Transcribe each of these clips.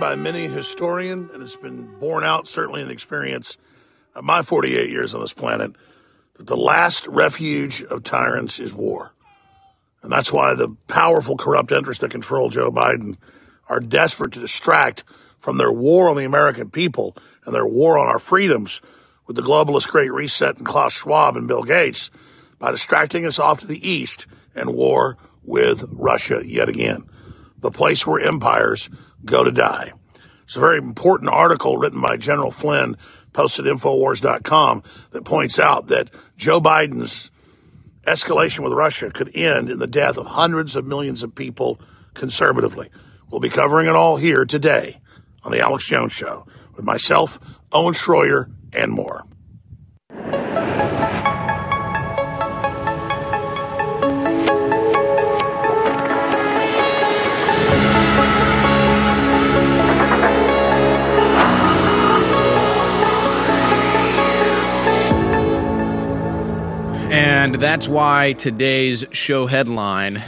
by many historians, and it's been borne out certainly in the experience of my 48 years on this planet, that the last refuge of tyrants is war. And that's why the powerful, corrupt interests that control Joe Biden are desperate to distract from their war on the American people and their war on our freedoms with the globalist Great Reset and Klaus Schwab and Bill Gates by distracting us off to the east and war with Russia yet again, the place where empires go to die. It's a very important article written by General Flynn, posted Infowars.com, that points out that Joe Biden's escalation with Russia could end in the death of hundreds of millions of people conservatively. We'll be covering it all here today on The Alex Jones Show with myself, Owen Schroyer, and more. And that's why today's show headline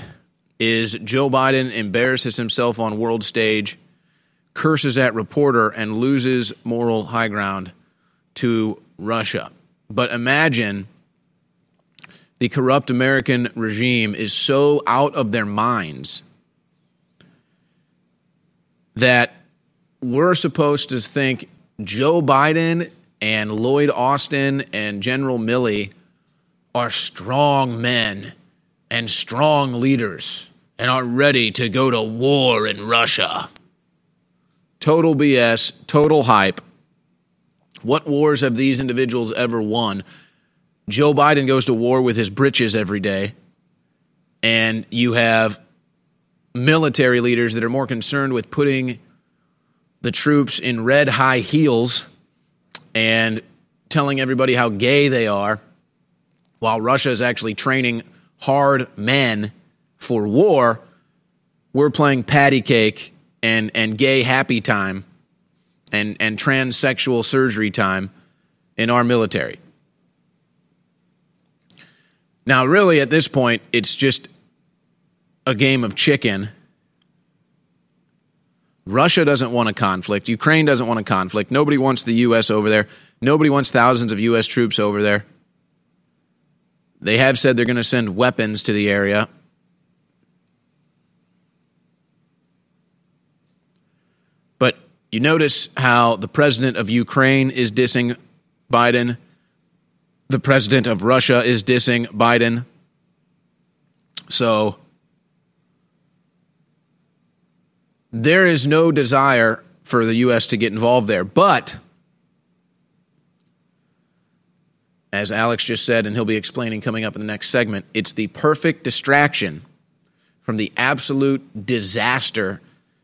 is Joe Biden embarrasses himself on world stage, curses at reporter, and loses moral high ground to Russia. But imagine the corrupt American regime is so out of their minds that we're supposed to think Joe Biden and Lloyd Austin and General Milley are strong men and strong leaders and are ready to go to war in Russia. Total BS, total hype. What wars have these individuals ever won? Joe Biden goes to war with his britches every day, and you have military leaders that are more concerned with putting the troops in red high heels and telling everybody how gay they are while Russia is actually training hard men for war, we're playing patty cake and, and gay happy time and, and transsexual surgery time in our military. Now, really, at this point, it's just a game of chicken. Russia doesn't want a conflict. Ukraine doesn't want a conflict. Nobody wants the U.S. over there. Nobody wants thousands of U.S. troops over there. They have said they're going to send weapons to the area. But you notice how the president of Ukraine is dissing Biden, the president of Russia is dissing Biden. So there is no desire for the U.S. to get involved there. But as Alex just said, and he'll be explaining coming up in the next segment, it's the perfect distraction from the absolute disaster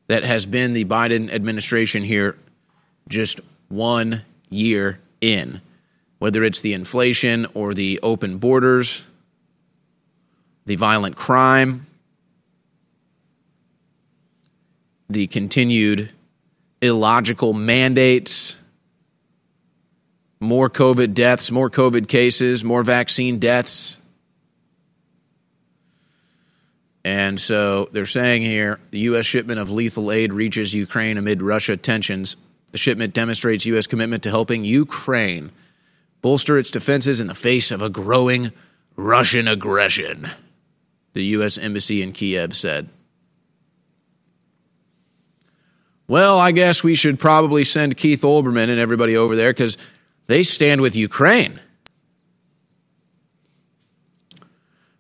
that has been the Biden administration here just one year in. Whether it's the inflation or the open borders, the violent crime, the continued illogical mandates more COVID deaths, more COVID cases, more vaccine deaths. And so they're saying here the U.S. shipment of lethal aid reaches Ukraine amid Russia tensions. The shipment demonstrates U.S. commitment to helping Ukraine bolster its defenses in the face of a growing Russian aggression, the U.S. Embassy in Kiev said. Well, I guess we should probably send Keith Olbermann and everybody over there because they stand with Ukraine.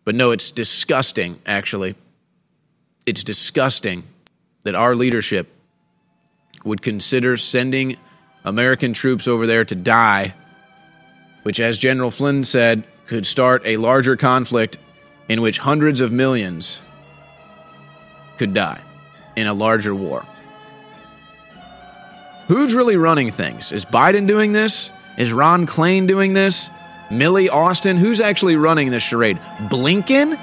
But no, it's disgusting, actually. It's disgusting that our leadership would consider sending American troops over there to die, which, as General Flynn said, could start a larger conflict in which hundreds of millions could die in a larger war. Who's really running things? Is Biden doing this? Is Ron Klain doing this? Milley Austin? Who's actually running this charade? Blinken?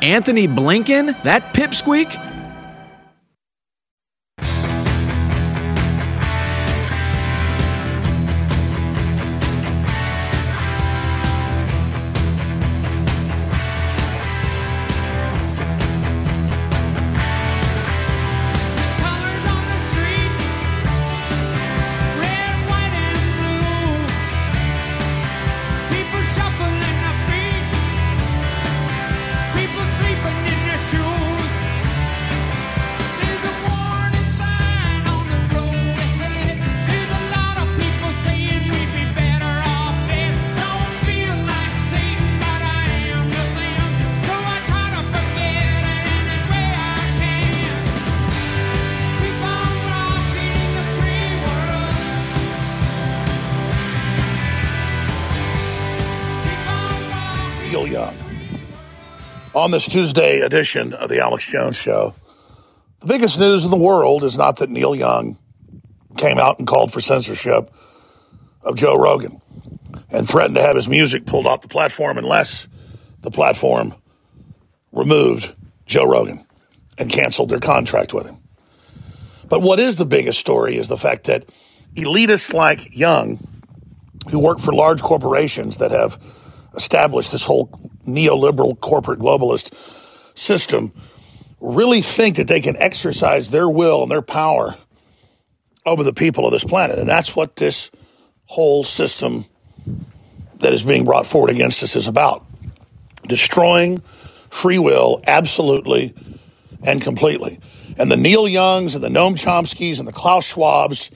Antony Blinken? That pipsqueak? On this Tuesday edition of the Alex Jones Show. The biggest news in the world is not that Neil Young came out and called for censorship of Joe Rogan and threatened to have his music pulled off the platform unless the platform removed Joe Rogan and canceled their contract with him. But what is the biggest story is the fact that elitists like Young, who work for large corporations that have established this whole neoliberal corporate globalist system really think that they can exercise their will and their power over the people of this planet. And that's what this whole system that is being brought forward against us is about destroying free will absolutely and completely. And the Neil Youngs and the Noam Chomskys and the Klaus Schwabs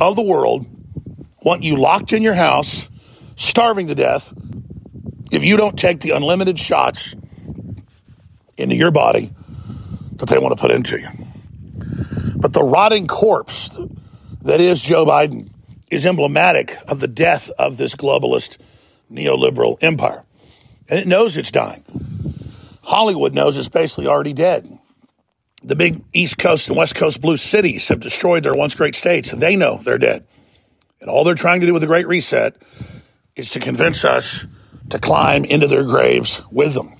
of the world want you locked in your house, starving to death, if you don't take the unlimited shots into your body that they want to put into you. But the rotting corpse that is Joe Biden is emblematic of the death of this globalist neoliberal empire. And it knows it's dying. Hollywood knows it's basically already dead. The big East Coast and West Coast blue cities have destroyed their once great states, and they know they're dead. And all they're trying to do with the Great Reset is to convince us to climb into their graves with them.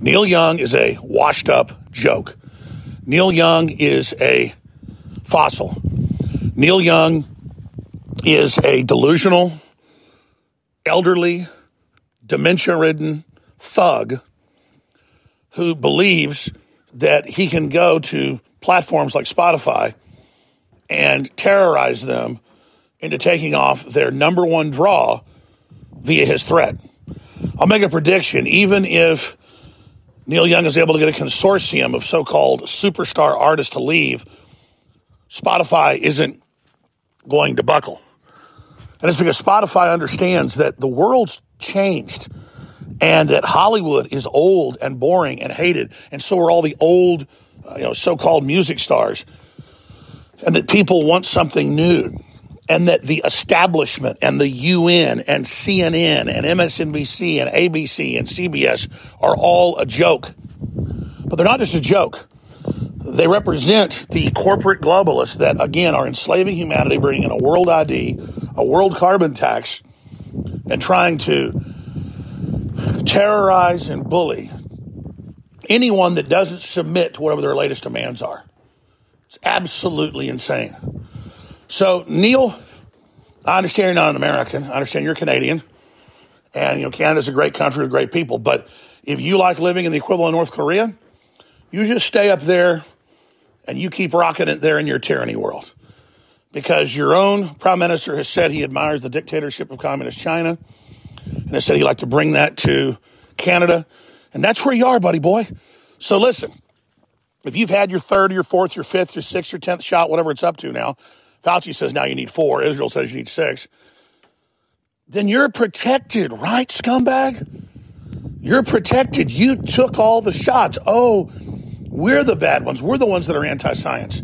Neil Young is a washed up joke. Neil Young is a fossil. Neil Young is a delusional, elderly, dementia ridden thug who believes that he can go to platforms like Spotify and terrorize them into taking off their number one draw via his threat. I'll make a prediction. Even if Neil Young is able to get a consortium of so called superstar artists to leave, Spotify isn't going to buckle. And it's because Spotify understands that the world's changed and that Hollywood is old and boring and hated, and so are all the old, uh, you know, so-called music stars, and that people want something new and that the establishment and the UN and CNN and MSNBC and ABC and CBS are all a joke. But they're not just a joke. They represent the corporate globalists that, again, are enslaving humanity, bringing in a world ID, a world carbon tax, and trying to terrorize and bully anyone that doesn't submit to whatever their latest demands are. It's absolutely insane. So, Neil, I understand you're not an American. I understand you're Canadian. And, you know, Canada's a great country with great people. But if you like living in the equivalent of North Korea, you just stay up there and you keep rocking it there in your tyranny world. Because your own prime minister has said he admires the dictatorship of communist China and has said he'd like to bring that to Canada. And that's where you are, buddy boy. So listen, if you've had your third, your fourth, your fifth, your sixth, your tenth shot, whatever it's up to now, Fauci says now you need four, Israel says you need six, then you're protected, right, scumbag? You're protected. You took all the shots. Oh, we're the bad ones. We're the ones that are anti science.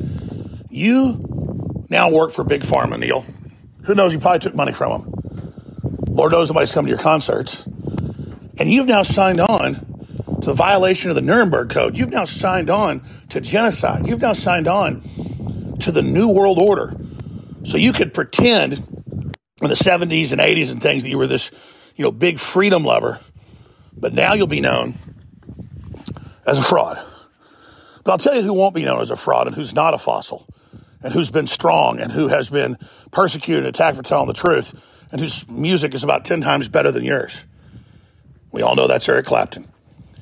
You now work for Big Pharma, Neil. Who knows? You probably took money from them. Lord knows nobody's come to your concerts. And you've now signed on to the violation of the Nuremberg Code. You've now signed on to genocide. You've now signed on to the New World Order. So you could pretend in the 70s and 80s and things that you were this, you know, big freedom lover, but now you'll be known as a fraud. But I'll tell you who won't be known as a fraud and who's not a fossil and who's been strong and who has been persecuted and attacked for telling the truth and whose music is about 10 times better than yours. We all know that's Eric Clapton.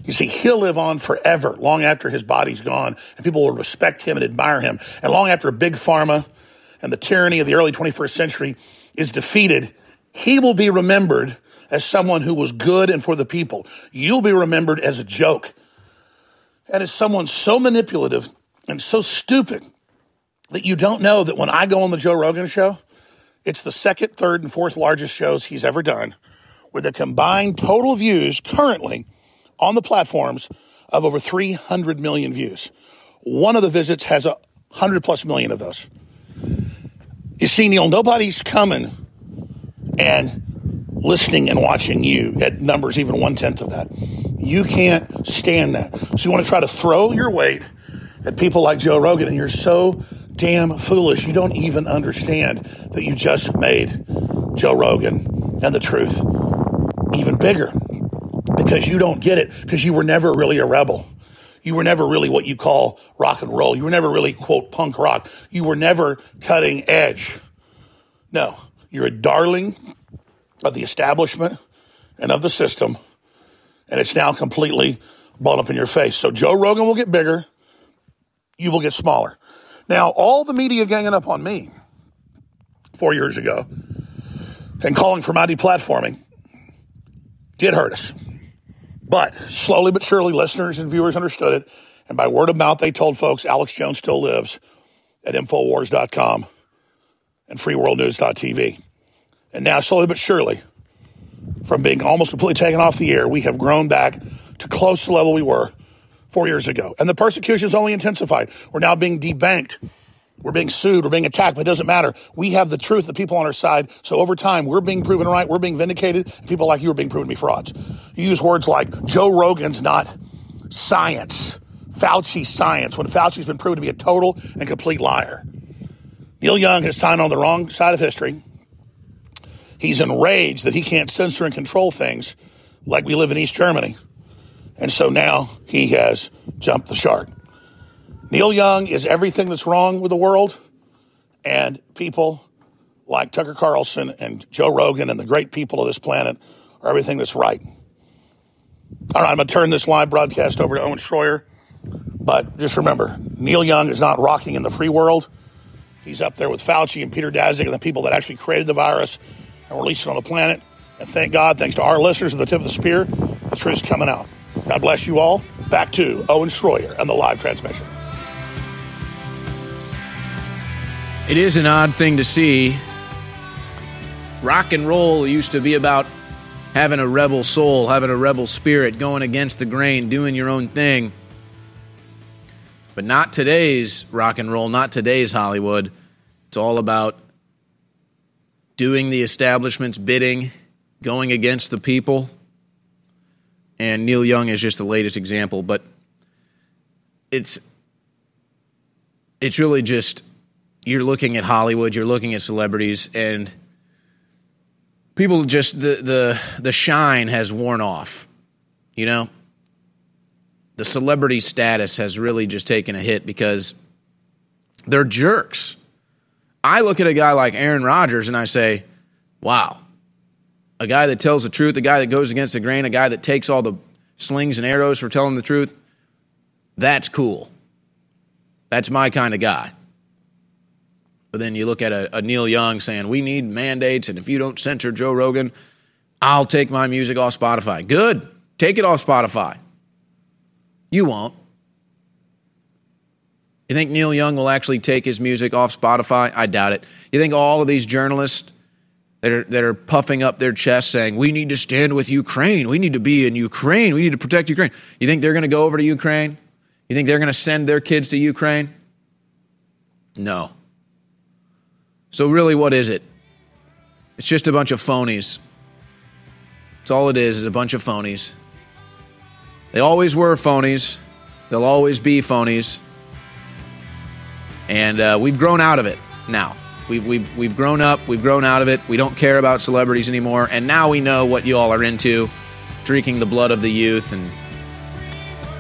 You see, he'll live on forever, long after his body's gone, and people will respect him and admire him. And long after Big Pharma and the tyranny of the early 21st century is defeated, he will be remembered as someone who was good and for the people. You'll be remembered as a joke and as someone so manipulative and so stupid that you don't know that when I go on the Joe Rogan show, it's the second, third, and fourth largest shows he's ever done, with a combined total views currently on the platforms of over 300 million views. One of the visits has a hundred plus million of those. You see, Neil, nobody's coming and listening and watching you at numbers even one tenth of that. You can't stand that. So you want to try to throw your weight at people like Joe Rogan, and you're so damn foolish. You don't even understand that you just made Joe Rogan and the truth even bigger because you don't get it because you were never really a rebel. You were never really what you call rock and roll. You were never really, quote, punk rock. You were never cutting edge. No, you're a darling of the establishment and of the system, and it's now completely blown up in your face. So Joe Rogan will get bigger, you will get smaller. Now, all the media ganging up on me four years ago and calling for my deplatforming did hurt us. But slowly but surely, listeners and viewers understood it. And by word of mouth, they told folks Alex Jones still lives at Infowars.com and FreeWorldNews.tv. And now, slowly but surely, from being almost completely taken off the air, we have grown back to close to the level we were four years ago. And the persecution has only intensified. We're now being debanked we're being sued, we're being attacked, but it doesn't matter. We have the truth, the people on our side. So over time, we're being proven right, we're being vindicated. People like you are being proven to be frauds. You use words like Joe Rogan's not science, Fauci science, when Fauci's been proven to be a total and complete liar. Neil Young has signed on the wrong side of history. He's enraged that he can't censor and control things like we live in East Germany. And so now he has jumped the shark. Neil Young is everything that's wrong with the world, and people like Tucker Carlson and Joe Rogan and the great people of this planet are everything that's right. All right, I'm going to turn this live broadcast over to Owen Schroyer. But just remember, Neil Young is not rocking in the free world. He's up there with Fauci and Peter Daszak and the people that actually created the virus and released it on the planet. And thank God, thanks to our listeners at the tip of the spear, the truth's coming out. God bless you all. Back to Owen Schroyer and the live transmission. It is an odd thing to see. Rock and roll used to be about having a rebel soul, having a rebel spirit, going against the grain, doing your own thing. But not today's rock and roll, not today's Hollywood. It's all about doing the establishment's bidding, going against the people. And Neil Young is just the latest example, but it's it's really just you're looking at Hollywood, you're looking at celebrities, and people just the the the shine has worn off. You know, the celebrity status has really just taken a hit because they're jerks. I look at a guy like Aaron Rodgers and I say, "Wow, a guy that tells the truth, a guy that goes against the grain, a guy that takes all the slings and arrows for telling the truth. That's cool. That's my kind of guy." But then you look at a, a, Neil Young saying, we need mandates, and if you don't censor Joe Rogan, I'll take my music off Spotify. Good. Take it off Spotify. You won't. You think Neil Young will actually take his music off Spotify? I doubt it. You think all of these journalists that are, that are puffing up their chests saying, we need to stand with Ukraine, we need to be in Ukraine, we need to protect Ukraine, you think they're going to go over to Ukraine? You think they're going to send their kids to Ukraine? No. So, really, what is it? It's just a bunch of phonies. That's all it is, is a bunch of phonies. They always were phonies. They'll always be phonies. And uh, we've grown out of it now. We've, we've, we've grown up. We've grown out of it. We don't care about celebrities anymore. And now we know what you all are into drinking the blood of the youth and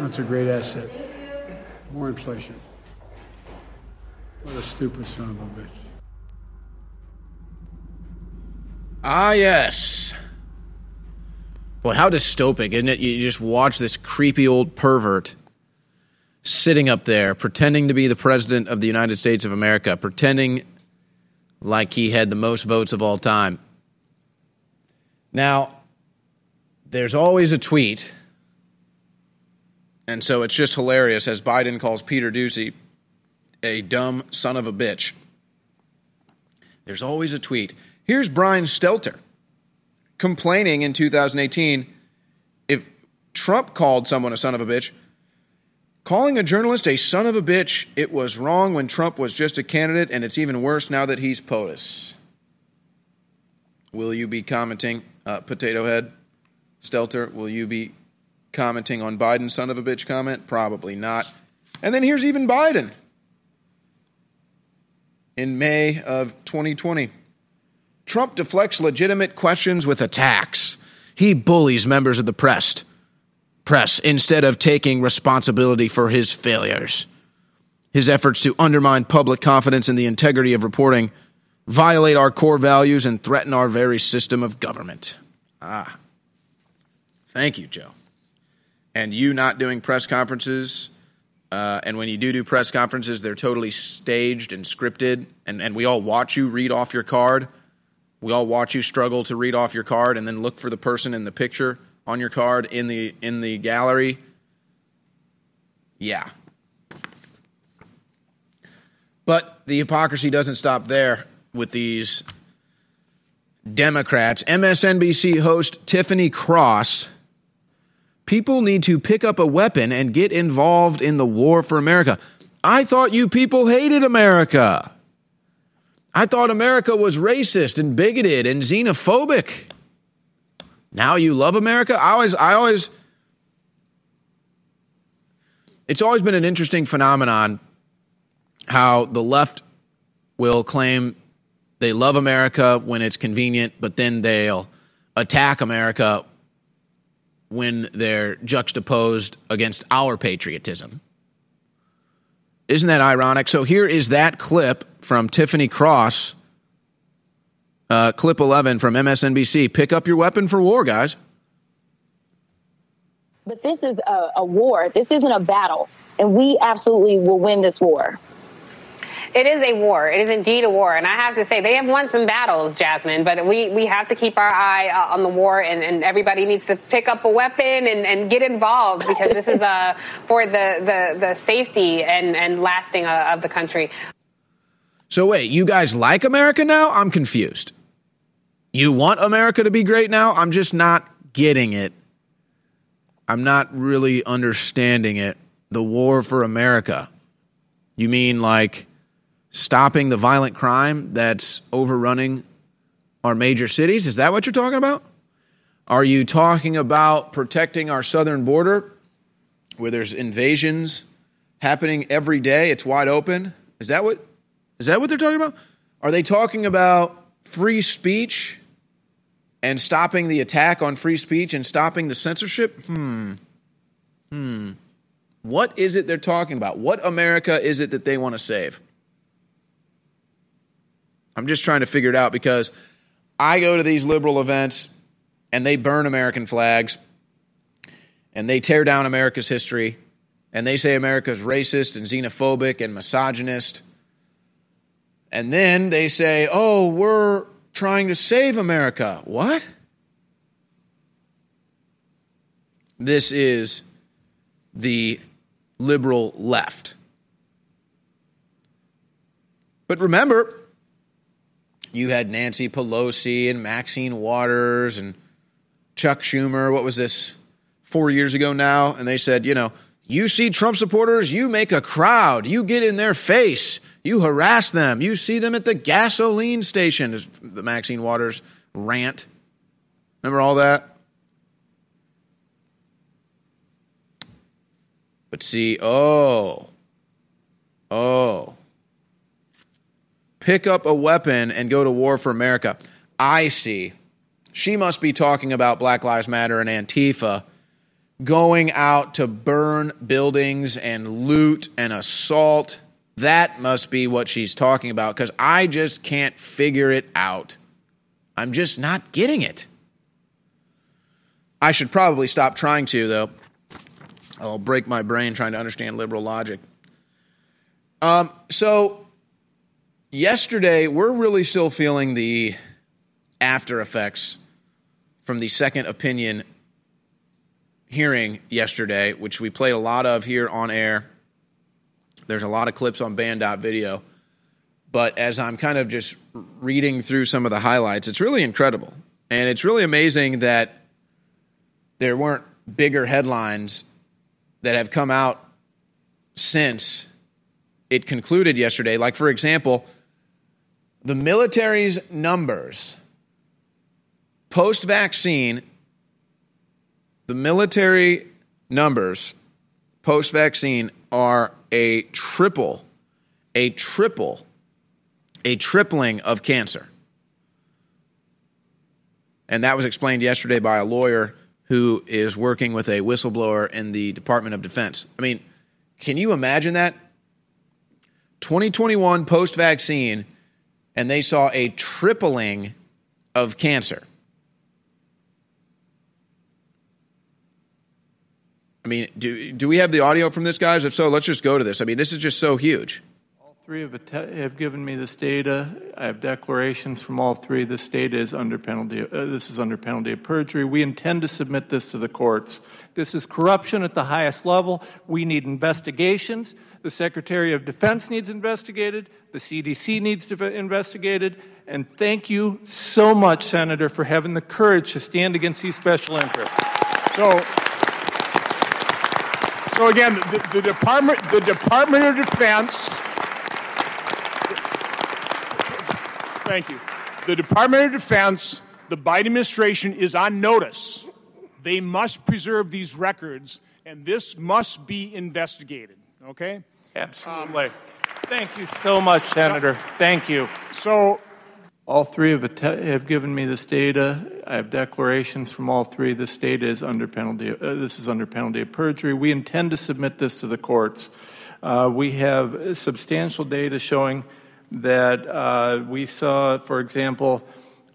That's a great asset. More inflation. What a stupid son of a bitch. Ah, yes. Boy, how dystopic, isn't it? You just watch this creepy old pervert sitting up there pretending to be the president of the United States of America, pretending like he had the most votes of all time. Now, there's always a tweet, and so it's just hilarious as Biden calls Peter Doocy a dumb son of a bitch. There's always a tweet. Here's Brian Stelter complaining in 2018 if Trump called someone a son of a bitch, calling a journalist a son of a bitch, it was wrong when Trump was just a candidate, and it's even worse now that he's POTUS. Will you be commenting, uh, Potato Head? Stelter, will you be commenting on Biden's son of a bitch comment? Probably not. And then here's even Biden in May of 2020. Trump deflects legitimate questions with attacks. He bullies members of the press, press instead of taking responsibility for his failures. His efforts to undermine public confidence in the integrity of reporting violate our core values and threaten our very system of government. Ah. Thank you, Joe. And you not doing press conferences uh, and when you do do press conferences, they're totally staged and scripted, and, and we all watch you read off your card. We all watch you struggle to read off your card, and then look for the person in the picture on your card in the in the gallery. Yeah. But the hypocrisy doesn't stop there with these Democrats. MSNBC host Tiffany Cross People need to pick up a weapon and get involved in the war for America. I thought you people hated America. I thought America was racist and bigoted and xenophobic. Now you love America? I always I always It's always been an interesting phenomenon how the left will claim they love America when it's convenient, but then they'll attack America when they're juxtaposed against our patriotism. Isn't that ironic? So here is that clip from Tiffany Cross, uh, clip 11 from MSNBC. Pick up your weapon for war, guys. But this is a, a war. This isn't a battle. And we absolutely will win this war. It is a war. It is indeed a war. And I have to say, they have won some battles, Jasmine, but we, we have to keep our eye uh, on the war, and, and everybody needs to pick up a weapon and, and get involved because this is uh, for the, the, the safety and, and lasting uh, of the country. So, wait, you guys like America now? I'm confused. You want America to be great now? I'm just not getting it. I'm not really understanding it. The war for America. You mean like stopping the violent crime that's overrunning our major cities? Is that what you're talking about? Are you talking about protecting our southern border where there's invasions happening every day? It's wide open. Is that what is that what they're talking about? Are they talking about free speech and stopping the attack on free speech and stopping the censorship? Hmm. Hmm. What is it they're talking about? What America is it that they want to save? I'm just trying to figure it out because I go to these liberal events and they burn American flags and they tear down America's history and they say America's racist and xenophobic and misogynist. And then they say, oh, we're trying to save America. What? This is the liberal left. But remember, you had Nancy Pelosi and Maxine Waters and Chuck Schumer. What was this? Four years ago now. And they said, you know, you see Trump supporters, you make a crowd, you get in their face, you harass them, you see them at the gasoline station, is the Maxine Waters rant. Remember all that? But see, oh, oh, pick up a weapon and go to war for America. I see. She must be talking about Black Lives Matter and Antifa going out to burn buildings and loot and assault. That must be what she's talking about because I just can't figure it out. I'm just not getting it. I should probably stop trying to, though. I'll break my brain trying to understand liberal logic. Um, so, yesterday, we're really still feeling the after effects from the second opinion hearing yesterday, which we played a lot of here on air. There's a lot of clips on band.video. But as I'm kind of just reading through some of the highlights, it's really incredible. And it's really amazing that there weren't bigger headlines that have come out since it concluded yesterday. Like, for example, the military's numbers post vaccine, the military numbers post vaccine are a triple, a triple, a tripling of cancer. And that was explained yesterday by a lawyer who is working with a whistleblower in the Department of Defense. I mean, can you imagine that? 2021 post vaccine, and they saw a tripling of cancer. I mean, do, do we have the audio from this, guys? If so, let's just go to this. I mean, this is just so huge. All three have, have given me this data. I have declarations from all three. This data is under penalty. Uh, this is under penalty of perjury. We intend to submit this to the courts. This is corruption at the highest level. We need investigations. The Secretary of Defense needs investigated. The CDC needs to be investigated. And thank you so much, Senator, for having the courage to stand against these special interests. So, so again, the, the department, the Department of Defense. Thank you. The Department of Defense, the Biden administration is on notice. They must preserve these records, and this must be investigated. Okay? Absolutely. Um, Thank you so much, Senator. Thank you. So, all three have, have given me this data. I have declarations from all three. This data is under penalty. Of, uh, this is under penalty of perjury. We intend to submit this to the courts. Uh, we have substantial data showing that uh, we saw, for example,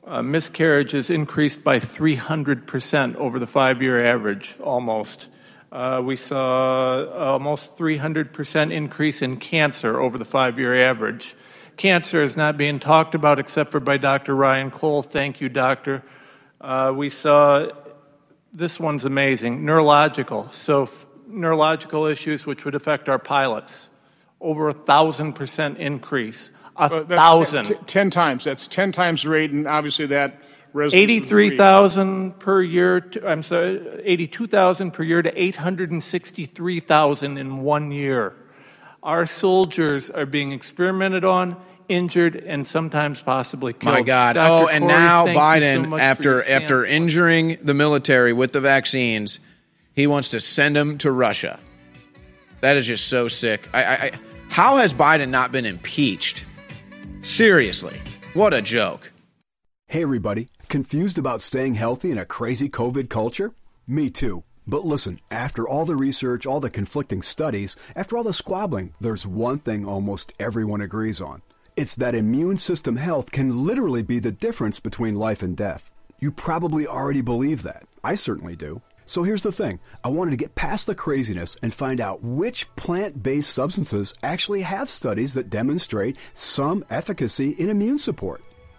uh, miscarriages increased by 300% over the five-year average, almost. Uh, we saw almost 300% increase in cancer over the five-year average cancer is not being talked about except for by Dr. Ryan Cole. Thank you, doctor. Uh, we saw this one's amazing neurological. So, f- neurological issues which would affect our pilots. Over a thousand percent increase. A uh, thousand. T- ten times. That's ten times the rate, and obviously that. 83,000 per year, to, I'm sorry, 82,000 per year to 863,000 in one year. Our soldiers are being experimented on, injured, and sometimes possibly killed. My God! Dr. Oh, and Corey, now Biden, so after after injuring the military with the vaccines, he wants to send them to Russia. That is just so sick. I, I, how has Biden not been impeached Seriously, what a joke. Hey, everybody. Confused about staying healthy in a crazy COVID culture? Me too. But listen, after all the research, all the conflicting studies, after all the squabbling, there's one thing almost everyone agrees on. It's that immune system health can literally be the difference between life and death. You probably already believe that. I certainly do. So here's the thing I wanted to get past the craziness and find out which plant based substances actually have studies that demonstrate some efficacy in immune support.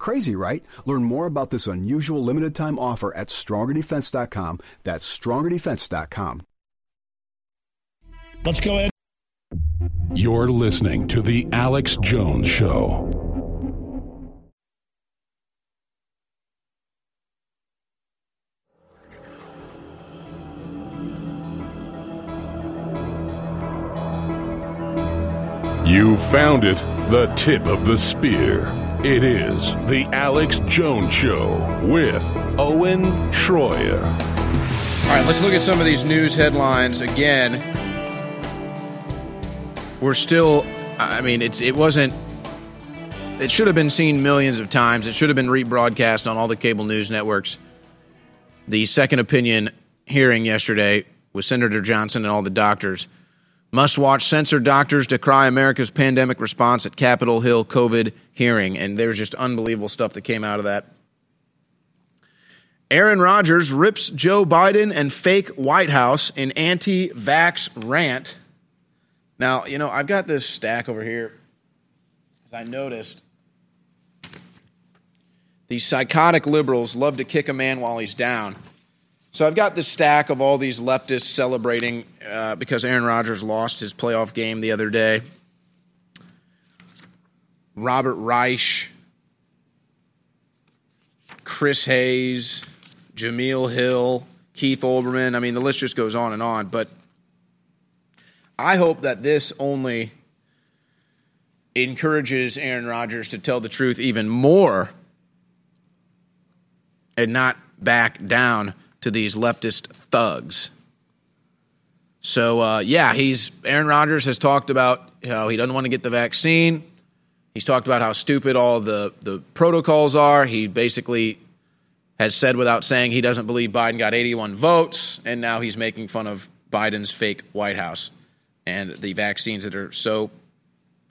Crazy, right? Learn more about this unusual limited time offer at strongerdefense.com. That's strongerdefense.com. Let's go ahead. You're listening to The Alex Jones Show. You found it, the tip of the spear. It is The Alex Jones Show with Owen Schroyer. All right, let's look at some of these news headlines again. We're still, I mean, it's it wasn't. It should have been seen millions of times. It should have been rebroadcast on all the cable news networks. The second opinion hearing yesterday with Senator Johnson and all the doctors. Must watch censored doctors decry America's pandemic response at Capitol Hill COVID hearing. And there's just unbelievable stuff that came out of that. Aaron Rodgers rips Joe Biden and fake White House in anti vax rant. Now, you know, I've got this stack over here. I noticed these psychotic liberals love to kick a man while he's down. So I've got this stack of all these leftists celebrating uh, because Aaron Rodgers lost his playoff game the other day. Robert Reich, Chris Hayes, Jemele Hill, Keith Olbermann. I mean, the list just goes on and on. But I hope that this only encourages Aaron Rodgers to tell the truth even more and not back down to these leftist thugs. So uh, yeah, he's Aaron Rodgers has talked about how he doesn't want to get the vaccine. He's talked about how stupid all the the protocols are. He basically has said without saying he doesn't believe Biden got 81 votes, and now he's making fun of Biden's fake White House and the vaccines that are so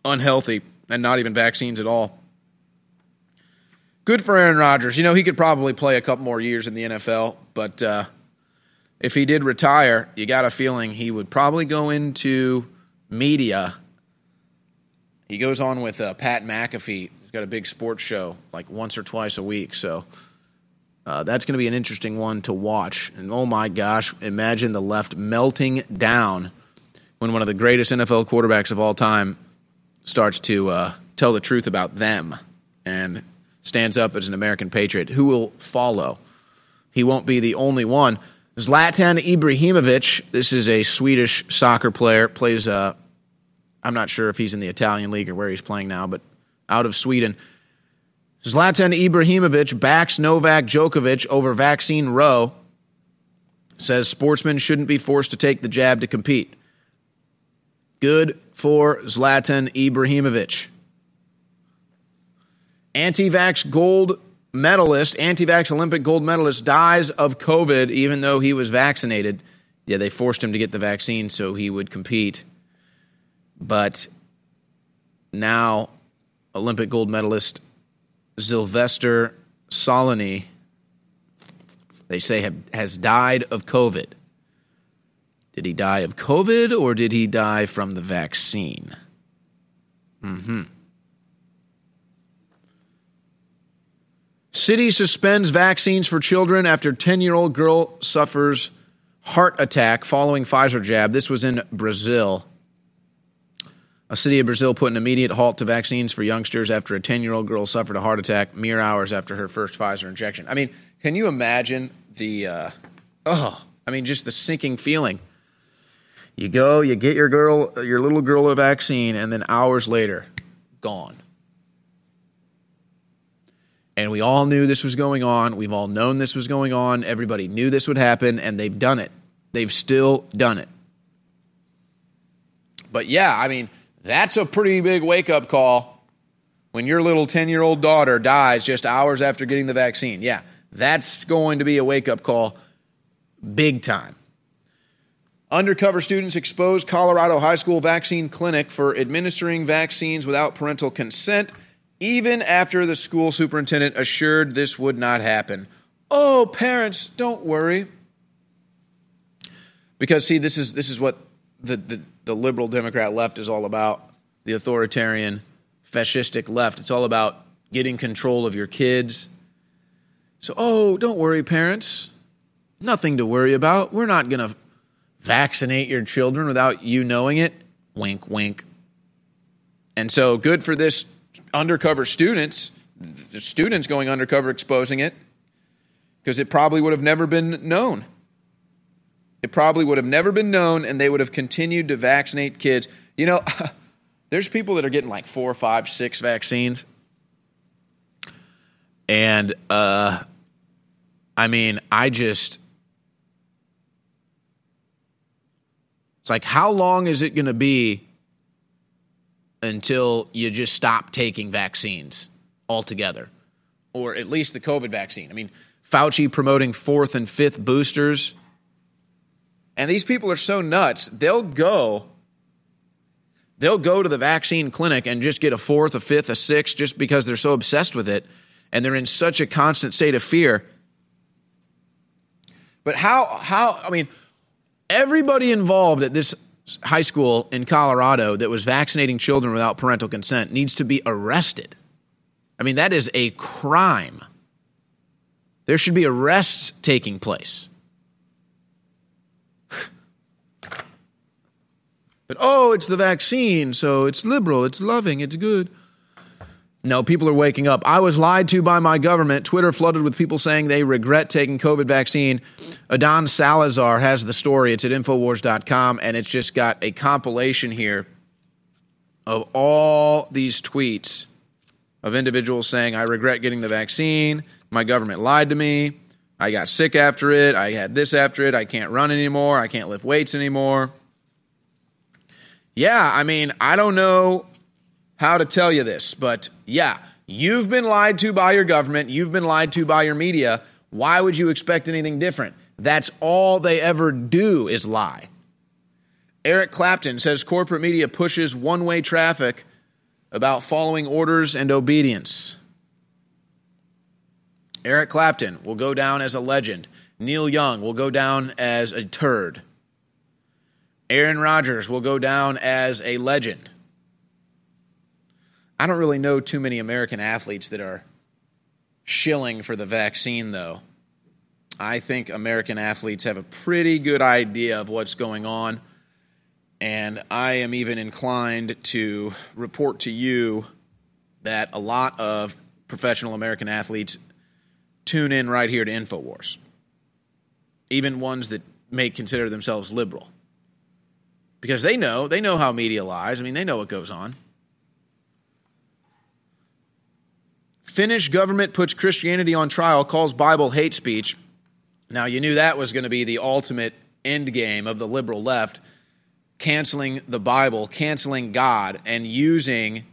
unhealthy and not even vaccines at all. Good for Aaron Rodgers. You know, he could probably play a couple more years in the NFL, but uh, if he did retire, you got a feeling he would probably go into media. He goes on with uh, Pat McAfee. He's got a big sports show like once or twice a week. So uh, that's going to be an interesting one to watch. And oh my gosh, imagine the left melting down when one of the greatest NFL quarterbacks of all time starts to uh, tell the truth about them and stands up as an American patriot. Who will follow? He won't be the only one. Zlatan Ibrahimovic, this is a Swedish soccer player, plays, uh, I'm not sure if he's in the Italian league or where he's playing now, but out of Sweden. Zlatan Ibrahimovic backs Novak Djokovic over vaccine row, says sportsmen shouldn't be forced to take the jab to compete. Good for Zlatan Ibrahimovic. Anti vax gold medalist, anti vax Olympic gold medalist, dies of COVID even though he was vaccinated. Yeah, they forced him to get the vaccine so he would compete. But now, Olympic gold medalist Sylvester Solony, they say, have, has died of COVID. Did he die of COVID or did he die from the vaccine? Mm hmm. City suspends vaccines for children after 10 year old girl suffers heart attack following Pfizer jab. This was in Brazil. A city of Brazil put an immediate halt to vaccines for youngsters after a 10 year old girl suffered a heart attack mere hours after her first Pfizer injection. I mean, can you imagine the, uh, Oh, I mean, just the sinking feeling. You go, you get your girl, your little girl a vaccine, and then hours later, gone. And we all knew this was going on. We've all known this was going on. Everybody knew this would happen, and they've done it. They've still done it. But yeah, I mean, that's a pretty big wake up call when your little 10 year old daughter dies just hours after getting the vaccine. Yeah, that's going to be a wake up call big time. Undercover students exposed Colorado high school vaccine clinic for administering vaccines without parental consent, even after the school superintendent assured this would not happen. Oh, parents, don't worry. Because see, this is this is what the, the, the liberal Democrat left is all about. The authoritarian, fascistic left. It's all about getting control of your kids. So, oh, don't worry, parents. Nothing to worry about. We're not going to vaccinate your children without you knowing it. Wink, wink. And so good for this undercover students, the students going undercover exposing it, because it probably would have never been known. It probably would have never been known, and they would have continued to vaccinate kids. You know, there's people that are getting like four, five, six vaccines. And uh, I mean, I just It's like, how long is it going to be until you just stop taking vaccines altogether? Or at least the COVID vaccine. I mean, Fauci promoting fourth and fifth boosters. And these people are so nuts, they'll go. They'll go to the vaccine clinic and just get a fourth, a fifth, a sixth just because they're so obsessed with it and they're in such a constant state of fear. But how how I mean, everybody involved at this high school in Colorado that was vaccinating children without parental consent needs to be arrested. I mean, that is a crime. There should be arrests taking place. But oh, it's the vaccine, so it's liberal, it's loving, it's good. No, people are waking up. I was lied to by my government. Twitter flooded with people saying they regret taking COVID vaccine. Adan Salazar has the story. It's at Infowars.com, and it's just got a compilation here of all these tweets of individuals saying, I regret getting the vaccine. My government lied to me. I got sick after it. I had this after it. I can't run anymore. I can't lift weights anymore. Yeah, I mean, I don't know how to tell you this, but yeah, you've been lied to by your government, you've been lied to by your media. Why would you expect anything different? That's all they ever do is lie. Eric Clapton says corporate media pushes one way traffic about following orders and obedience. Eric Clapton will go down as a legend. Neil Young will go down as a turd. Aaron Rodgers will go down as a legend. I don't really know too many American athletes that are shilling for the vaccine, though. I think American athletes have a pretty good idea of what's going on. And I am even inclined to report to you that a lot of professional American athletes tune in right here to InfoWars, even ones that may consider themselves liberal. Because they know, they know how media lies. I mean, they know what goes on. Finnish government puts Christianity on trial, calls Bible hate speech. Now, you knew that was going to be the ultimate end game of the liberal left canceling the Bible, canceling God, and using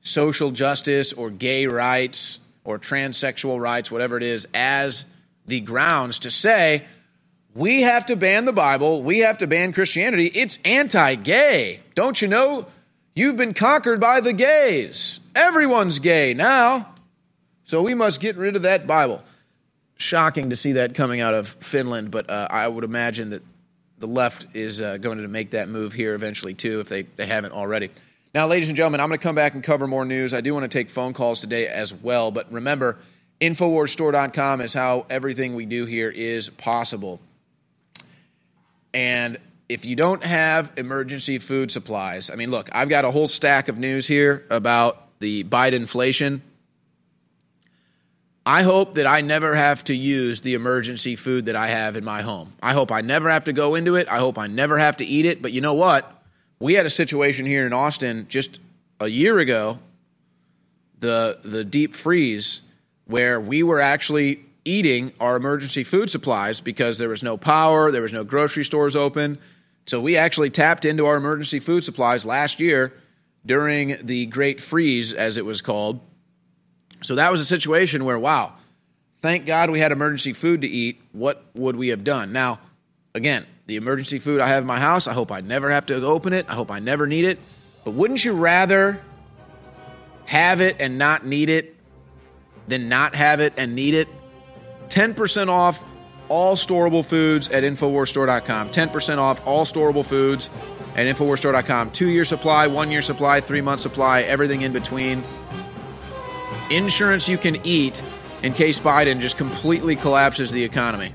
social justice or gay rights or transsexual rights, whatever it is, as the grounds to say, we have to ban the Bible, we have to ban Christianity. It's anti gay. Don't you know? You've been conquered by the gays. Everyone's gay now. So we must get rid of that Bible. Shocking to see that coming out of Finland, but uh, I would imagine that the left is uh, going to make that move here eventually too, if they, they haven't already. Now, ladies and gentlemen, I'm going to come back and cover more news. I do want to take phone calls today as well, but remember, Infowarsstore.com is how everything we do here is possible. And if you don't have emergency food supplies, I mean, look, I've got a whole stack of news here about the Biden inflation I hope that I never have to use the emergency food that I have in my home. I hope I never have to go into it. I hope I never have to eat it. But you know what? We had a situation here in Austin just a year ago, the the deep freeze, where we were actually eating our emergency food supplies because there was no power, there was no grocery stores open. So we actually tapped into our emergency food supplies last year during the Great Freeze, as it was called so that was a situation where, wow, thank God we had emergency food to eat. What would we have done? Now, again, the emergency food I have in my house, I hope I never have to open it. I hope I never need it. But wouldn't you rather have it and not need it than not have it and need it? 10% off all storable foods at InfoWarsStore.com. 10% off all storable foods at InfoWarsStore.com. Two year supply, one year supply, three month supply, everything in between insurance you can eat in case Biden just completely collapses the economy.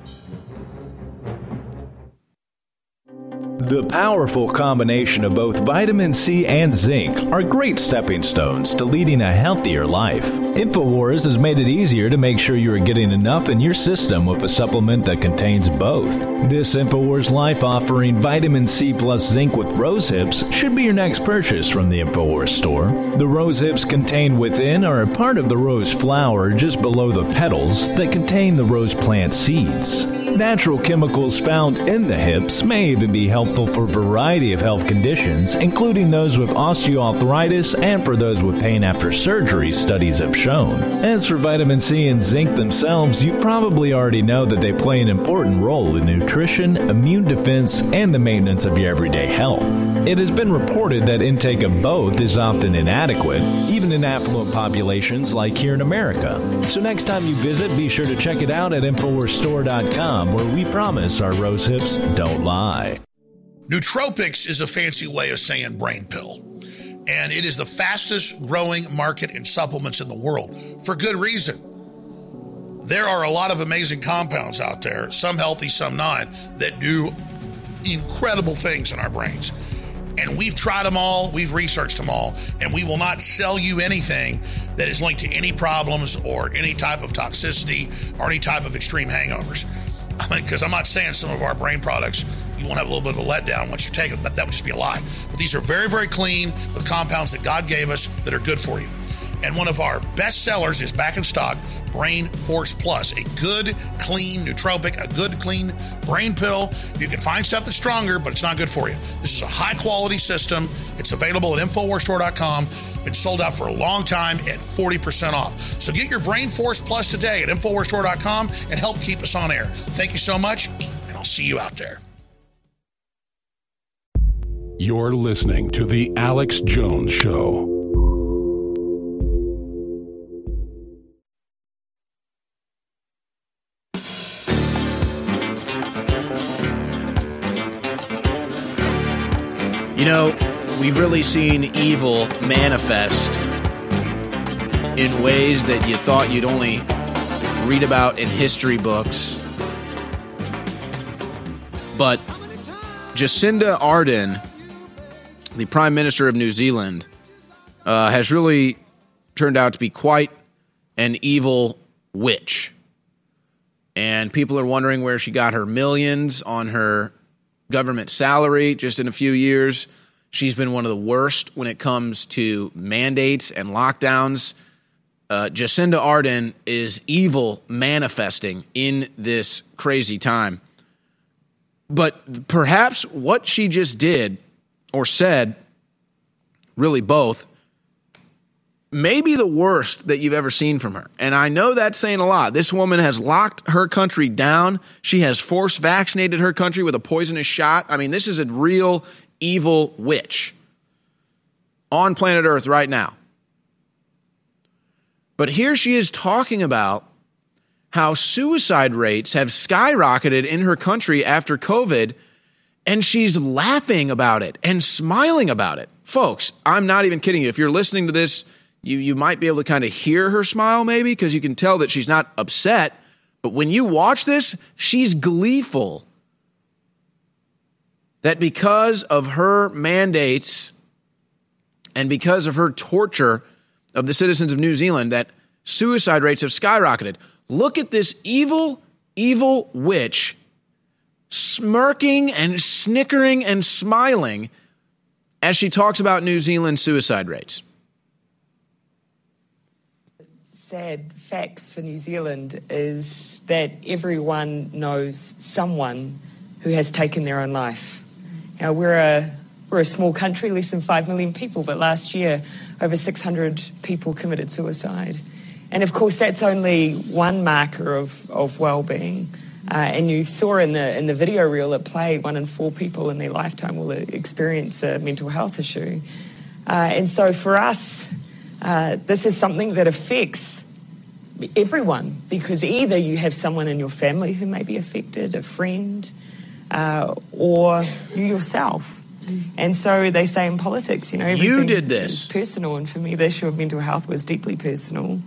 The powerful combination of both vitamin C and zinc are great stepping stones to leading a healthier life. InfoWars has made it easier to make sure you are getting enough in your system with a supplement that contains both. This InfoWars Life offering vitamin C plus zinc with rose hips should be your next purchase from the InfoWars store. The rose hips contained within are a part of the rose flower just below the petals that contain the rose plant seeds. Natural chemicals found in the hips may even be helpful for a variety of health conditions, including those with osteoarthritis and for those with pain after surgery, studies have shown. As for vitamin C and zinc themselves, you probably already know that they play an important role in nutrition, immune defense, and the maintenance of your everyday health. It has been reported that intake of both is often inadequate, even in affluent populations like here in America. So next time you visit, be sure to check it out at InfoWarsStore.com, where we promise our rose hips don't lie. Nootropics is a fancy way of saying brain pill. And it is the fastest growing market in supplements in the world for good reason. There are a lot of amazing compounds out there, some healthy, some not, that do incredible things in our brains. And we've tried them all, we've researched them all, and we will not sell you anything that is linked to any problems or any type of toxicity or any type of extreme hangovers. Because I'm not saying some of our brain products you won't have a little bit of a letdown once you take them. but that would just be a lie. But these are very, very clean with compounds that God gave us that are good for you. And one of our best sellers is back in stock Brain Force Plus, a good, clean nootropic, a good, clean brain pill. You can find stuff that's stronger, but it's not good for you. This is a high quality system. It's available at InfoWarsStore.com. Been sold out for a long time at 40% off. So get your Brain Force Plus today at InfoWarsStore.com and help keep us on air. Thank you so much, and I'll see you out there. You're listening to The Alex Jones Show. We've really seen evil manifest in ways that you thought you'd only read about in history books. But Jacinda Ardern, the Prime Minister of New Zealand, uh, has really turned out to be quite an evil witch. And people are wondering where she got her millions on her government salary just in a few years. She's been one of the worst when it comes to mandates and lockdowns. Uh, Jacinda Ardern is evil manifesting in this crazy time. But perhaps what she just did or said, really both, may be the worst that you've ever seen from her. And I know that's saying a lot. This woman has locked her country down. She has force vaccinated her country with a poisonous shot. I mean, this is a real evil witch on planet Earth right now. But here she is talking about how suicide rates have skyrocketed in her country after COVID, and she's laughing about it and smiling about it. Folks, I'm not even kidding you. If you're listening to this, you, you might be able to kind of hear her smile, maybe, because you can tell that she's not upset. But when you watch this, she's gleeful that because of her mandates and because of her torture of the citizens of New Zealand, that suicide rates have skyrocketed. Look at this evil, evil witch smirking and snickering and smiling as she talks about New Zealand suicide rates. Sad facts for New Zealand is that everyone knows someone who has taken their own life. We're a we're a small country, less than 5 million people, but last year over 600 people committed suicide. And of course, that's only one marker of, of well-being. Uh, and you saw in the in the video reel at play, one in four people in their lifetime will experience a mental health issue. Uh, and so for us, uh, this is something that affects everyone because either you have someone in your family who may be affected, a friend, uh, or you yourself. And so they say in politics, you know, you did this. is personal. And for me, the issue of mental health was deeply personal.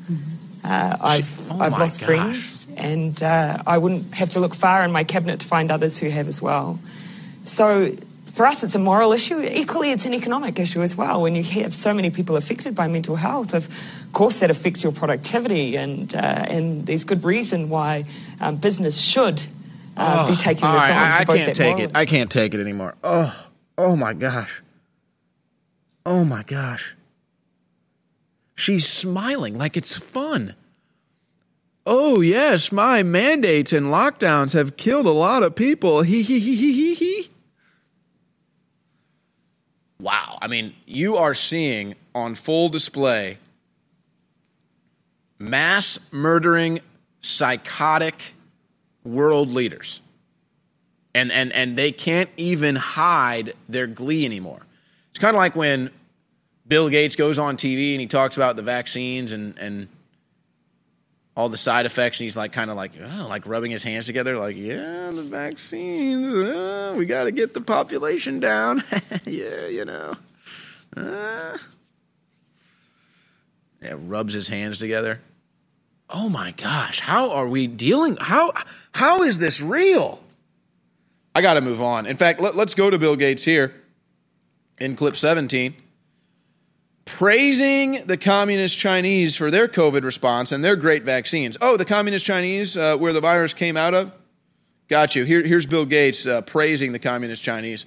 Uh, I've, Oh I've lost gosh. friends, and uh, I wouldn't have to look far in my cabinet to find others who have as well. So for us, it's a moral issue. Equally, it's an economic issue as well. When you have so many people affected by mental health, of course, that affects your productivity, and uh, and there's good reason why um, business should uh, be taking this right, on. I, I can't that take moral- it. I can't take it anymore. Oh, oh my gosh. Oh my gosh. She's smiling like it's fun. Oh yes, my mandates and lockdowns have killed a lot of people. He he he he he he. Wow. I mean, you are seeing on full display mass murdering psychotic world leaders. And and and they can't even hide their glee anymore. It's kind of like when Bill Gates goes on TV and he talks about the vaccines and and all the side effects and he's like kind of like oh, like rubbing his hands together like yeah the vaccines uh, we got to get the population down yeah you know uh. yeah rubs his hands together oh my gosh how are we dealing how how is this real i got to move on in fact let, let's go to bill gates here in clip 17 praising the communist Chinese for their COVID response and their great vaccines. Oh, the communist Chinese, uh, where the virus came out of? Got you. Here, here's Bill Gates uh, praising the communist Chinese.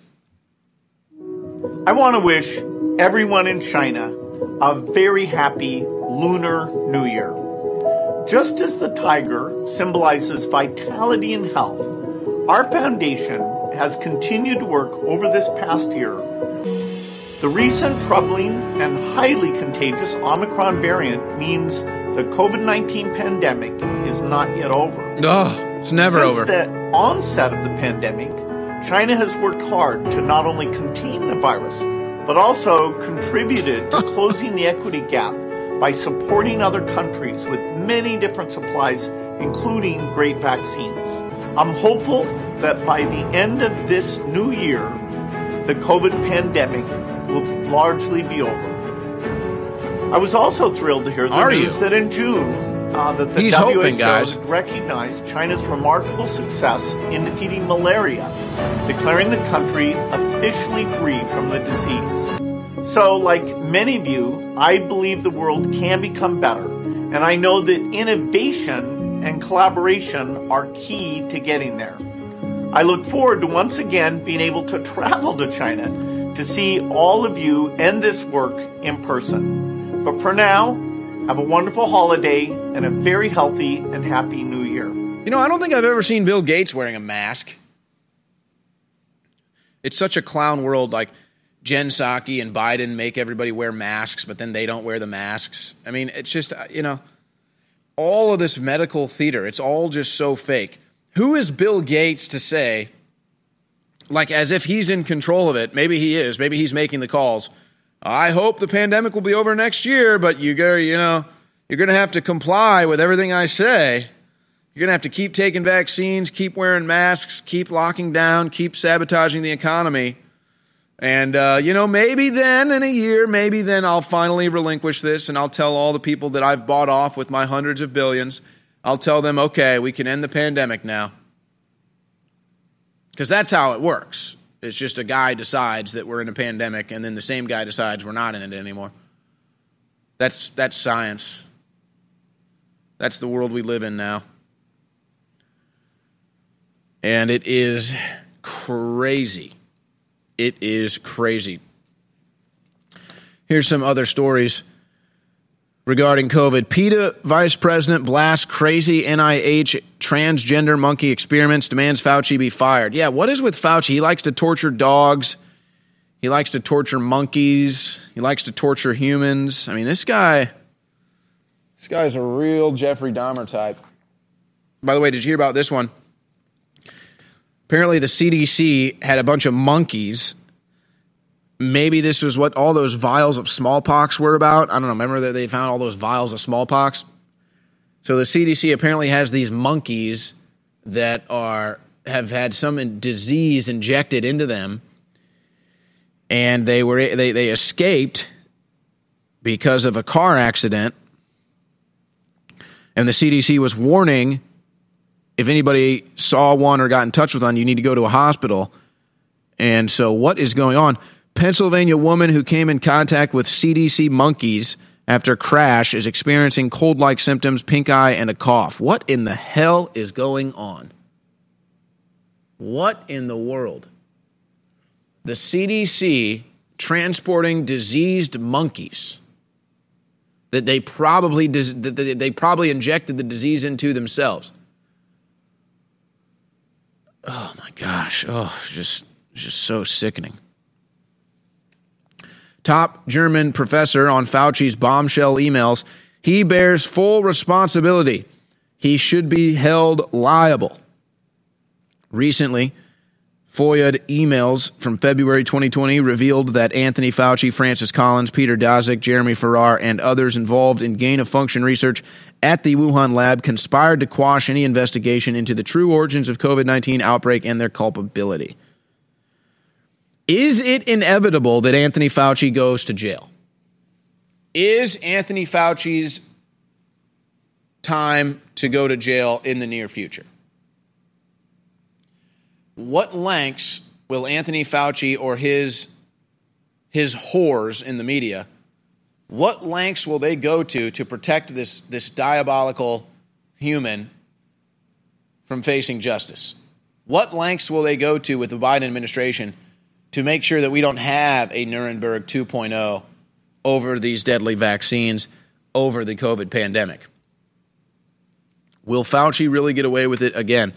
I want to wish everyone in China a very happy Lunar New Year. Just as the tiger symbolizes vitality and health, our foundation has continued to work over this past year. The recent troubling and highly contagious Omicron variant means the COVID 19 pandemic is not yet over. Oh, it's never Since over. the onset of the pandemic, China has worked hard to not only contain the virus, but also contributed to closing the equity gap by supporting other countries with many different supplies, including great vaccines. I'm hopeful that by the end of this new year, the COVID pandemic will largely be over. I was also thrilled to hear the Are news you? that in June, uh, that the He's WHO hoping, recognized China's remarkable success in defeating malaria, declaring the country officially free from the disease. So, like many of you, I believe the world can become better, and I know that innovation and collaboration are key to getting there. I look forward to once again being able to travel to China to see all of you and this work in person. But for now, have a wonderful holiday and a very healthy and happy new year. You know, I don't think I've ever seen Bill Gates wearing a mask. It's such a clown world. Like Jen Psaki and Biden make everybody wear masks, but then they don't wear the masks. I mean, it's just, uh, you know, all of this medical theater, it's all just so fake. Who is Bill Gates to say, like as if he's in control of it? Maybe he is. Maybe he's making the calls. I hope the pandemic will be over next year, but you go, you know, you're going to have to comply with everything I say. You're going to have to keep taking vaccines, keep wearing masks, keep locking down, keep sabotaging the economy. And, uh, you know, maybe then in a year, maybe then I'll finally relinquish this and I'll tell all the people that I've bought off with my hundreds of billions, I'll tell them, okay, we can end the pandemic now. Because that's how it works. It's just a guy decides that we're in a pandemic and then the same guy decides we're not in it anymore. That's, that's science. That's the world we live in now. And it is crazy. It is crazy. Here's some other stories regarding COVID. PETA vice president blasts crazy NIH transgender monkey experiments, demands Fauci be fired. Yeah, what is with Fauci? He likes to torture dogs. He likes to torture monkeys. He likes to torture humans. I mean, this guy, this guy's a real Jeffrey Dahmer type. By the way, did you hear about this one? Apparently, the CDC had a bunch of monkeys. Maybe this was what all those vials of smallpox were about. I don't know. Remember that they found all those vials of smallpox? So the CDC apparently has these monkeys that are have had some disease injected into them and they were they, they escaped because of a car accident and the CDC was warning if anybody saw one or got in touch with one you need to go to a hospital and so what is going on Pennsylvania woman who came in contact with CDC monkeys after crash is experiencing cold like symptoms, pink eye, and a cough. What in the hell is going on? What in the world? the CDC transporting diseased monkeys that they probably that they probably injected the disease into themselves. Oh my gosh! Oh, just just so sickening. Top German professor on Fauci's bombshell emails. He bears full responsibility. He should be held liable. Recently, FOIA emails from February 2020 revealed that Anthony Fauci, Francis Collins, Peter Daszak, Jeremy Farrar, and others involved in gain of function research at the Wuhan lab conspired to quash any investigation into the true origins of COVID 19 outbreak and their culpability. Is it inevitable that Anthony Fauci goes to jail? Is Anthony Fauci's time to go to jail in the near future? What lengths will Anthony Fauci or his his whores in the media, what lengths will they go to to protect this this diabolical human from facing justice? What lengths will they go to with the Biden administration to make sure that we don't have a Nuremberg 2.0 over these deadly vaccines, over the COVID pandemic? Will Fauci really get away with it again?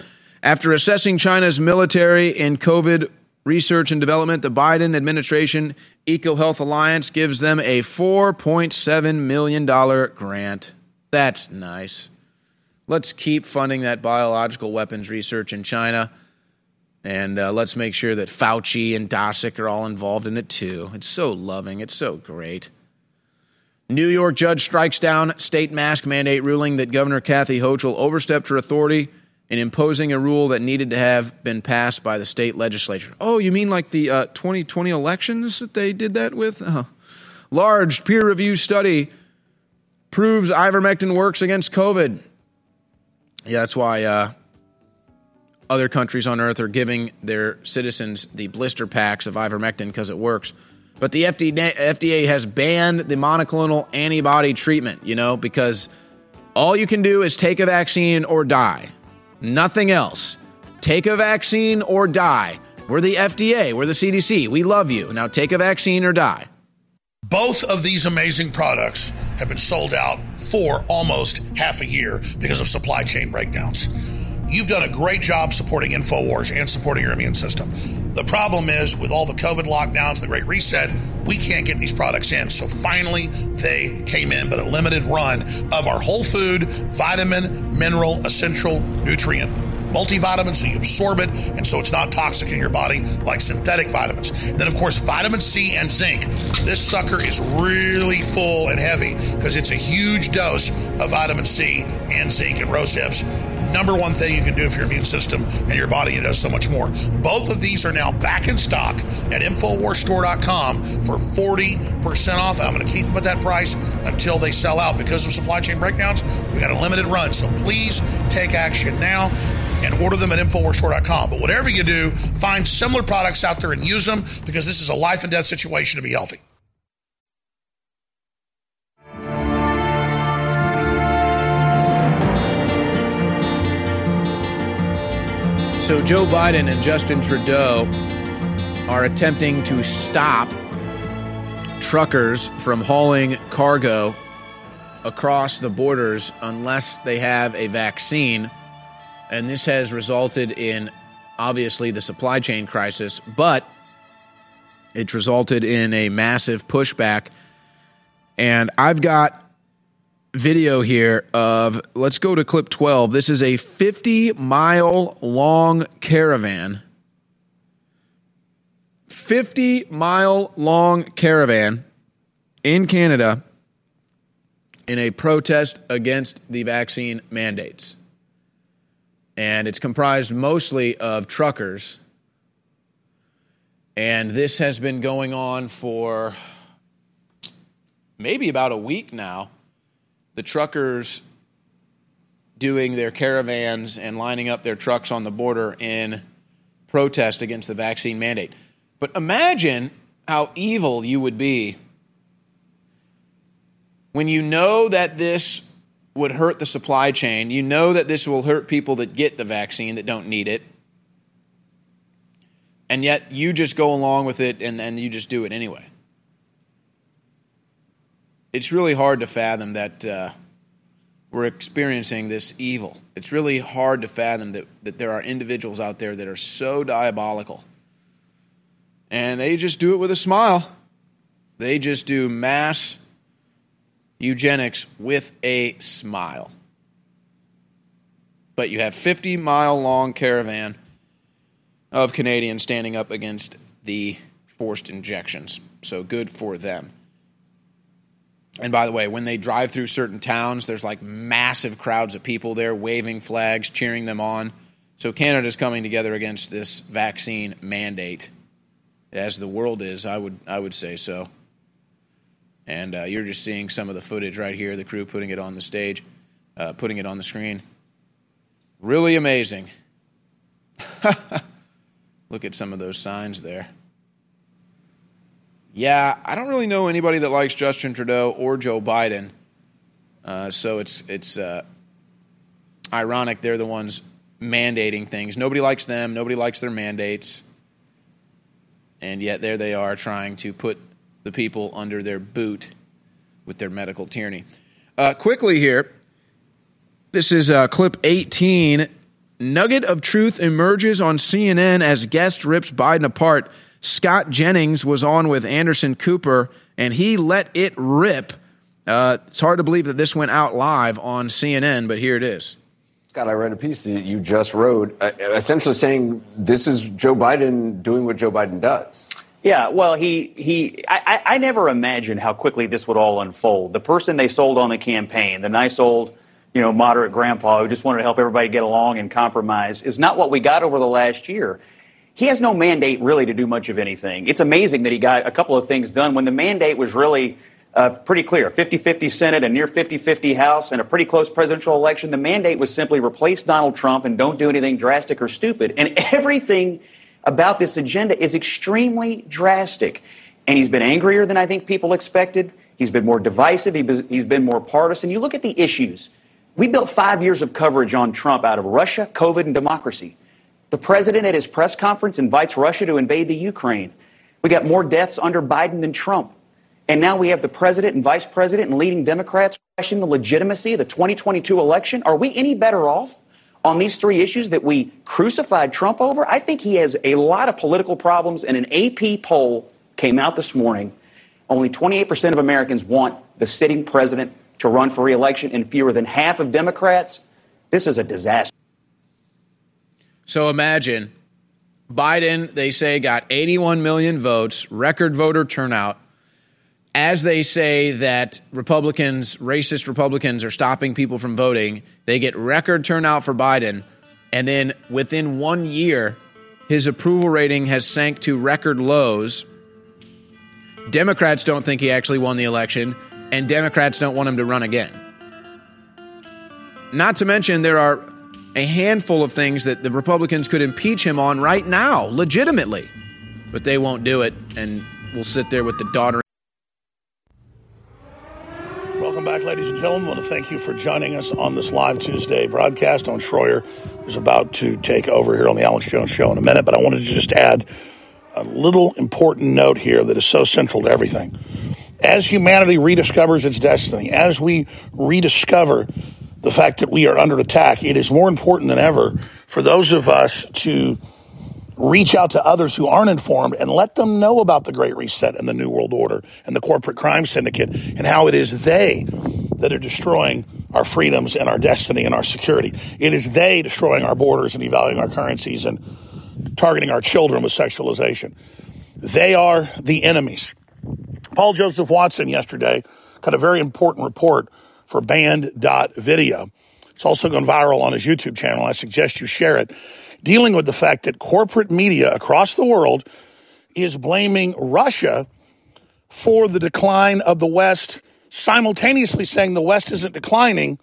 After assessing China's military and COVID research and development, the Biden administration EcoHealth Alliance gives them a $4.7 million grant. That's nice. Let's keep funding that biological weapons research in China. And uh, let's make sure that Fauci and Daszak are all involved in it too. It's so loving. It's so great. New York judge strikes down state mask mandate ruling that Governor Kathy Hochul overstepped her authority in imposing a rule that needed to have been passed by the state legislature. Oh, you mean like the uh, 2020 elections that they did that with? Uh, large peer reviewed study proves ivermectin works against COVID. Yeah, that's why uh, other countries on earth are giving their citizens the blister packs of ivermectin because it works. But the FDA, FDA has banned the monoclonal antibody treatment, you know, because all you can do is take a vaccine or die. Nothing else. Take a vaccine or die. We're the FDA, we're the CDC. We love you. Now take a vaccine or die. Both of these amazing products have been sold out for almost half a year because of supply chain breakdowns. You've done a great job supporting InfoWars and supporting your immune system. The problem is, with all the COVID lockdowns, the Great Reset, we can't get these products in. So finally, they came in, but a limited run of our whole food, vitamin, mineral, essential, nutrient multivitamin so you absorb it and so it's not toxic in your body like synthetic vitamins. And then, of course, vitamin C and zinc. This sucker is really full and heavy because it's a huge dose of vitamin C and zinc and rose hips number one thing you can do for your immune system and your body. It does so much more. Both of these are now back in stock at InfoWarsStore.com for 40% off. I'm going to keep them at that price until they sell out because of supply chain breakdowns. We got a limited run. So please take action now and order them at InfoWarsStore.com. But whatever you do, find similar products out there and use them because this is a life and death situation to be healthy. So, Joe Biden and Justin Trudeau are attempting to stop truckers from hauling cargo across the borders unless they have a vaccine and this has resulted in obviously the supply chain crisis, but it's resulted in a massive pushback. And I've got video here of let's go to clip 12. This is a 50 mile long caravan. 50 mile long caravan in Canada in a protest against the vaccine mandates. And it's comprised mostly of truckers. And this has been going on for maybe about a week now the truckers doing their caravans and lining up their trucks on the border in protest against the vaccine mandate. But imagine how evil you would be when you know that this would hurt the supply chain, you know that this will hurt people that get the vaccine that don't need it, and yet you just go along with it and then you just do it anyway it's really hard to fathom that uh, we're experiencing this evil. It's really hard to fathom that, that there are individuals out there that are so diabolical. And they just do it with a smile. They just do mass eugenics with a smile. But you have 50 mile long caravan of Canadians standing up against the forced injections. So good for them. And by the way, when they drive through certain towns, there's like massive crowds of people there waving flags, cheering them on. So Canada's coming together against this vaccine mandate, as the world is. I would I would say so. And uh, you're just seeing some of the footage right here. The crew putting it on the stage, uh, putting it on the screen. Really amazing. Look at some of those signs there. Yeah, I don't really know anybody that likes Justin Trudeau or Joe Biden. Uh, so it's it's uh, ironic they're the ones mandating things. Nobody likes them. Nobody likes their mandates, and yet there they are trying to put the people under their boot with their medical tyranny. Uh, quickly here, this is uh, clip 18. Nugget of truth emerges on CNN as guest rips Biden apart. Scott Jennings was on with Anderson Cooper, and he let it rip. Uh, it's hard to believe that this went out live on CNN, but here it is. Scott, I read a piece that you just wrote, uh, essentially saying this is Joe Biden doing what Joe Biden does. Yeah, well, he he. I, I never imagined how quickly this would all unfold. The person they sold on the campaign, the nice old, you know, moderate grandpa who just wanted to help everybody get along and compromise, is not what we got over the last year he has no mandate really to do much of anything. It's amazing that he got a couple of things done when the mandate was really uh, pretty clear 50 50 Senate, a near 50 50 House, and a pretty close presidential election. The mandate was simply replace Donald Trump and don't do anything drastic or stupid. And everything about this agenda is extremely drastic. And he's been angrier than I think people expected. He's been more divisive. He's been more partisan. You look at the issues. We built five years of coverage on Trump out of Russia, COVID, and democracy. The president at his press conference invites Russia to invade the Ukraine. We got more deaths under Biden than Trump. And now we have the president and vice president and leading Democrats questioning the legitimacy of the 2022 election. Are we any better off on these three issues that we crucified Trump over? I think he has a lot of political problems. And an AP poll came out this morning. Only 28% of Americans want the sitting president to run for reelection, and fewer than half of Democrats. This is a disaster. So imagine Biden, they say, got 81 million votes, record voter turnout. As they say that Republicans, racist Republicans, are stopping people from voting, they get record turnout for Biden. And then within one year, his approval rating has sank to record lows. Democrats don't think he actually won the election, and Democrats don't want him to run again. Not to mention, there are a handful of things that the Republicans could impeach him on right now, legitimately. But they won't do it, and we'll sit there with the daughter. Welcome back ladies and gentlemen. I want to thank you for joining us on this live Tuesday broadcast. Owen Schroyer is about to take over here on the Alex Jones Show in a minute, but I wanted to just add a little important note here that is so central to everything. As humanity rediscovers its destiny, as we rediscover the fact that we are under attack, it is more important than ever for those of us to reach out to others who aren't informed and let them know about the Great Reset and the New World Order and the corporate crime syndicate and how it is they that are destroying our freedoms and our destiny and our security. It is they destroying our borders and devaluing our currencies and targeting our children with sexualization. They are the enemies. Paul Joseph Watson yesterday got a very important report for banned.video. It's also gone viral on his YouTube channel. I suggest you share it dealing with the fact that corporate media across the world is blaming Russia for the decline of the West, simultaneously saying the West isn't declining,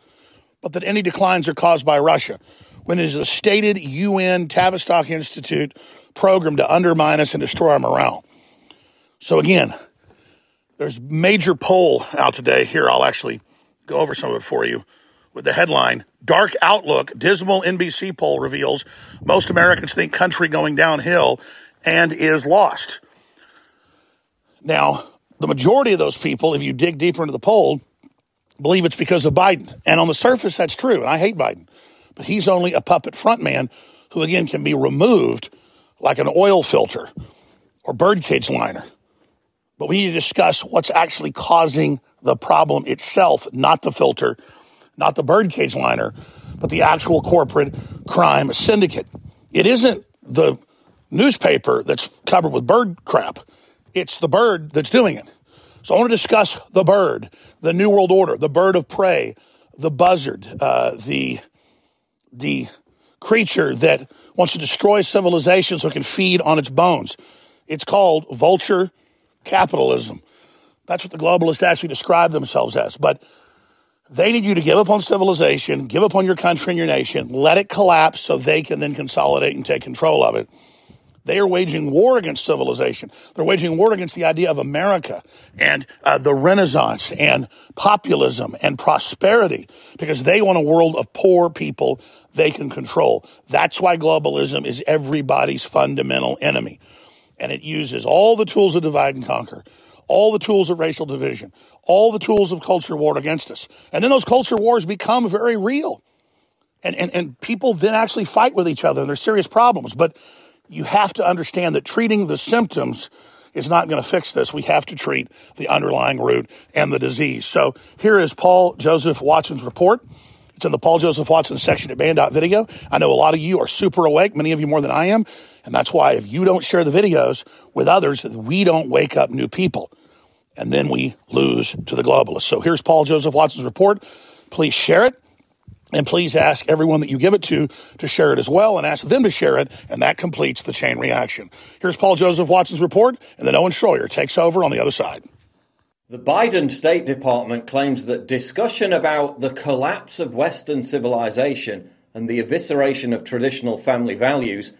but that any declines are caused by Russia, when it is a stated UN Tavistock Institute program to undermine us and destroy our morale. So again, there's major poll out today. Here, I'll actually go over some of it for you with the headline Dark Outlook Dismal NBC poll reveals most Americans think country going downhill and is lost. Now, the majority of those people, if you dig deeper into the poll, believe it's because of Biden. And on the surface, that's true. And I hate Biden. But he's only a puppet frontman who, again, can be removed like an oil filter or birdcage liner. But we need to discuss what's actually causing the problem itself, not the filter not the birdcage liner, but the actual corporate crime syndicate. It isn't the newspaper that's covered with bird crap, it's the bird that's doing it. So I want to discuss the bird, the New World Order, the bird of prey, the buzzard, uh, the, the creature that wants to destroy civilization so it can feed on its bones. It's called vulture capitalism. That's what the globalists actually describe themselves as. But they need you to give up on civilization, give up on your country and your nation, let it collapse so they can then consolidate and take control of it. They are waging war against civilization. They're waging war against the idea of America and uh, the Renaissance and populism and prosperity because they want a world of poor people they can control. That's why globalism is everybody's fundamental enemy. And it uses all the tools of divide and conquer, all the tools of racial division, all the tools of culture war against us. And then those culture wars become very real. And, and, and people then actually fight with each other and there's serious problems. But you have to understand that treating the symptoms is not going to fix this. We have to treat the underlying root and the disease. So here is Paul Joseph Watson's report. It's in the Paul Joseph Watson section at banned.video. I know a lot of you are super awake, many of you more than I am. And that's why if you don't share the videos with others, we don't wake up new people and then we lose to the globalists. So here's Paul Joseph Watson's report. Please share it. And please ask everyone that you give it to to share it as well and ask them to share it, and that completes the chain reaction. Here's Paul Joseph Watson's report, and then Owen Schroyer takes over on the other side. The Biden State Department claims that discussion about the collapse of Western civilization and the evisceration of traditional family values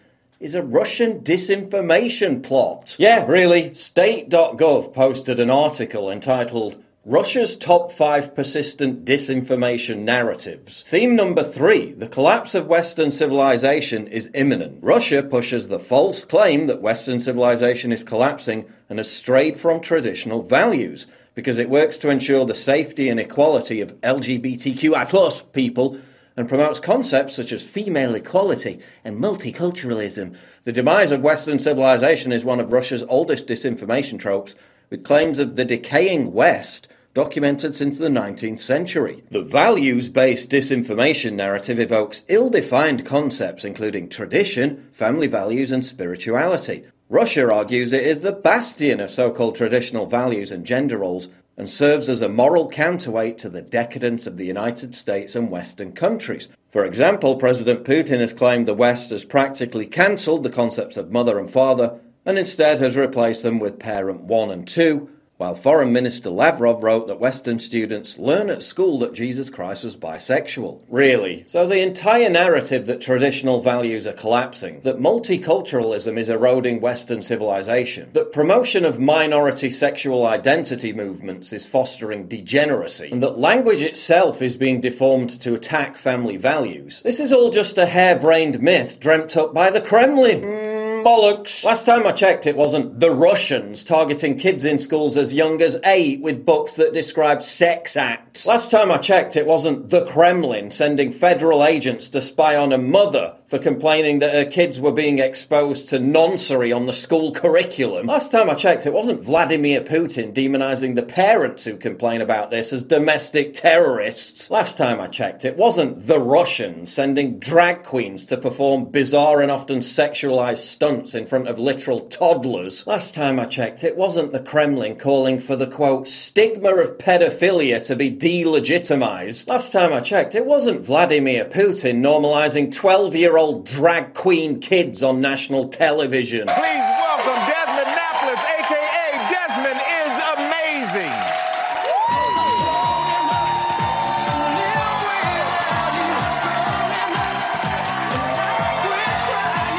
is a Russian disinformation plot. Yeah, really. State.gov posted an article entitled Russia's Top 5 Persistent Disinformation Narratives. Theme number 3 The collapse of Western civilization is imminent. Russia pushes the false claim that Western civilization is collapsing and has strayed from traditional values because it works to ensure the safety and equality of LGBTQI people and promotes concepts such as female equality and multiculturalism. The demise of Western civilization is one of Russia's oldest disinformation tropes, with claims of the decaying West documented since the 19th century. The values based disinformation narrative evokes ill defined concepts including tradition, family values, and spirituality. Russia argues it is the bastion of so called traditional values and gender roles and serves as a moral counterweight to the decadence of the United States and Western countries. For example, President Putin has claimed the West has practically cancelled the concepts of mother and father and instead has replaced them with parent one and two, while Foreign Minister Lavrov wrote that Western students learn at school that Jesus Christ was bisexual. Really? So the entire narrative that traditional values are collapsing, that multiculturalism is eroding Western civilization, that promotion of minority sexual identity movements is fostering degeneracy, and that language itself is being deformed to attack family values. This is all just a harebrained myth dreamt up by the Kremlin. Mm, bollocks. Last time I checked, it wasn't the Russians targeting kids in schools as young as eight with books that describe sex acts. Last time I checked, it wasn't the Kremlin sending federal agents to spy on a mother for complaining that her kids were being exposed to noncery on the school curriculum. Last time I checked, it wasn't Vladimir Putin demonizing the parents who complain about this as domestic terrorists. Last time I checked, it wasn't the Russians sending drag queens to perform bizarre and often sexualized stunts in front of literal toddlers. Last time I checked, it wasn't the Kremlin calling for the quote stigma of pedophilia to be delegitimized. Last time I checked, it wasn't Vladimir Putin normalizing 12 year old drag queen kids on national television. Please welcome Desmond Napoles, aka Desmond is amazing.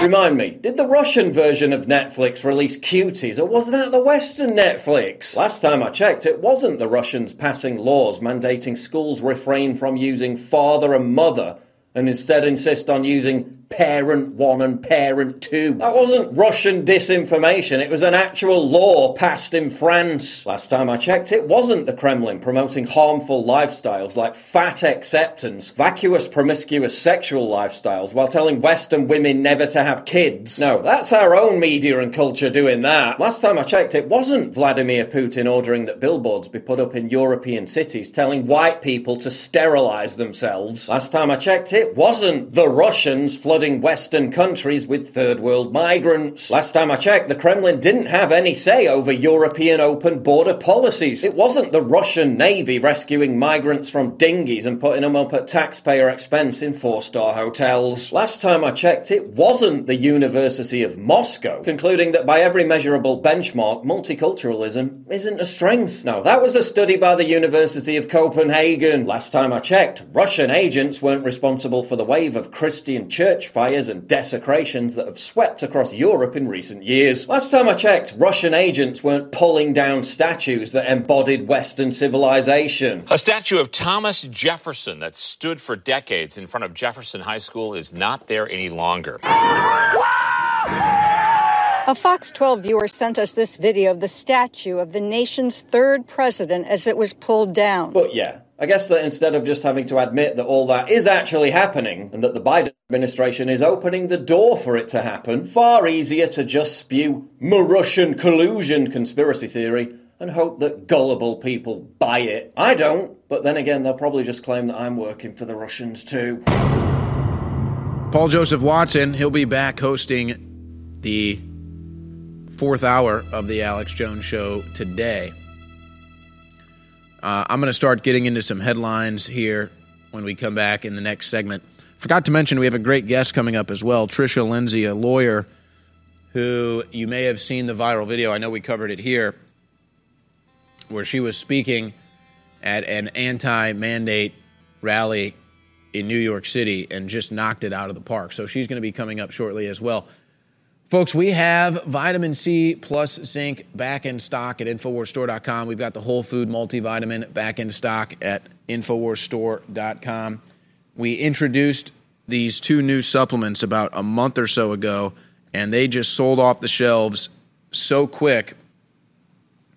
Remind me, did the Russian version of Netflix release cuties, or was that the Western Netflix? Last time I checked, it wasn't the Russians passing laws mandating schools refrain from using father and mother and instead insist on using parent one and parent two. That wasn't Russian disinformation, it was an actual law passed in France. Last time I checked, it wasn't the Kremlin promoting harmful lifestyles like fat acceptance, vacuous promiscuous sexual lifestyles while telling Western women never to have kids. No, that's our own media and culture doing that. Last time I checked, it wasn't Vladimir Putin ordering that billboards be put up in European cities telling white people to sterilize themselves. Last time I checked, it wasn't the Russians Western countries with third world migrants. Last time I checked, the Kremlin didn't have any say over European open border policies. It wasn't the Russian Navy rescuing migrants from dinghies and putting them up at taxpayer expense in four star hotels. Last time I checked, it wasn't the University of Moscow concluding that by every measurable benchmark, multiculturalism isn't a strength. No, that was a study by the University of Copenhagen. Last time I checked, Russian agents weren't responsible for the wave of Christian church fires and desecrations that have swept across Europe in recent years. Last time I checked, Russian agents weren't pulling down statues that embodied Western civilization. A statue of Thomas Jefferson that stood for decades in front of Jefferson High School is not there any longer. A Fox 12 viewer sent us this video of the statue of the nation's third president as it was pulled down. But yeah, I guess that instead of just having to admit that all that is actually happening and that the Biden administration is opening the door for it to happen, far easier to just spew Russian collusion conspiracy theory and hope that gullible people buy it. I don't, but then again, they'll probably just claim that I'm working for the Russians too. Paul Joseph Watson, he'll be back hosting the fourth hour of the Alex Jones Show today. Uh, I'm going to start getting into some headlines here when we come back in the next segment. Forgot to mention we have a great guest coming up as well, Tricia Lindsay, a lawyer who you may have seen the viral video. I know we covered it here, where she was speaking at an anti-mandate rally in New York City and just knocked it out of the park. So she's going to be coming up shortly as well. Folks, we have vitamin C plus zinc back in stock at InfoWarsStore.com. We've got the whole food multivitamin back in stock at InfoWarsStore.com. We introduced these two new supplements about a month or so ago, and they just sold off the shelves so quick.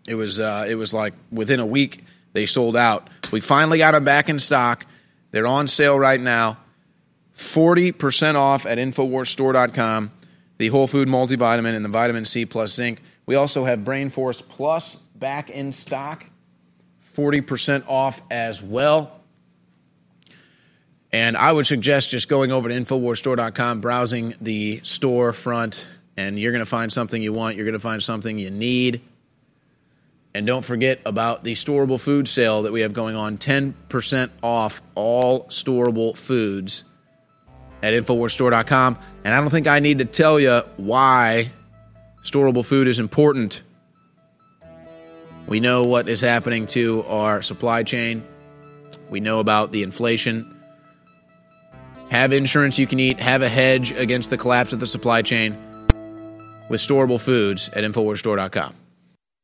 It was uh, it was like within a week they sold out. We finally got them back in stock. They're on sale right now. 40% off at InfoWarsStore.com the whole food multivitamin and the vitamin C plus zinc. We also have Brain Force Plus back in stock, 40% off as well. And I would suggest just going over to InfoWarsStore.com, browsing the storefront, and you're going to find something you want. You're going to find something you need. And don't forget about the storable food sale that we have going on 10% off all storable foods at InfoWarsStore.com. And I don't think I need to tell you why storable food is important. We know what is happening to our supply chain. We know about the inflation. Have insurance you can eat. Have a hedge against the collapse of the supply chain with storable foods at InfoWarsStore.com.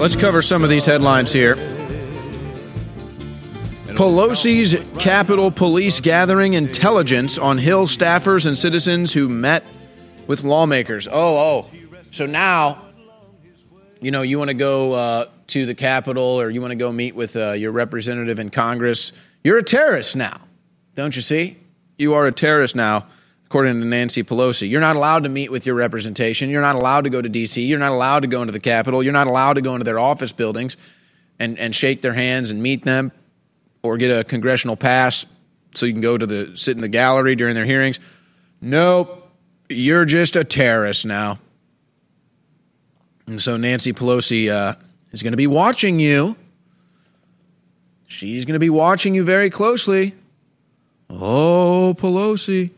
right, let's cover some of these headlines here. Pelosi's Capitol Police gathering intelligence on Hill staffers and citizens who met with lawmakers. Oh, oh. So now, you know, you want to go uh, to the Capitol or you want to go meet with uh, your representative in Congress. You're a terrorist now, don't you see? You are a terrorist now, according to Nancy Pelosi. You're not allowed to meet with your representation. You're not allowed to go to D.C. You're not allowed to go into the Capitol. You're not allowed to go into their office buildings and, and shake their hands and meet them or get a congressional pass so you can go to the sit in the gallery during their hearings. Nope, you're just a terrorist now. And so Nancy Pelosi uh, is going to be watching you. She's going to be watching you very closely. Oh, Pelosi.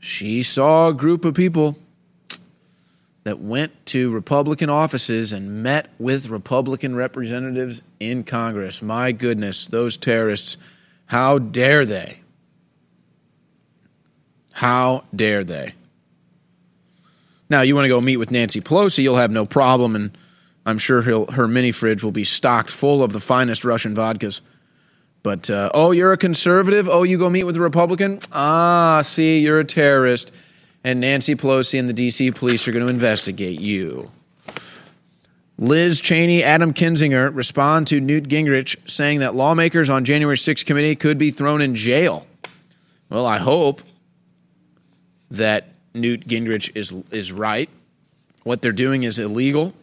She saw a group of people that went to Republican offices and met with Republican representatives in Congress. My goodness, those terrorists, how dare they? How dare they? Now, you want to go meet with Nancy Pelosi, you'll have no problem, and I'm sure her mini fridge will be stocked full of the finest Russian vodkas. But, uh, oh, you're a conservative? Oh, you go meet with a Republican? Ah, see, you're a terrorist and Nancy Pelosi and the D.C. police are going to investigate you. Liz Cheney, Adam Kinzinger respond to Newt Gingrich saying that lawmakers on January 6th committee could be thrown in jail. Well, I hope that Newt Gingrich is is right. What they're doing is illegal,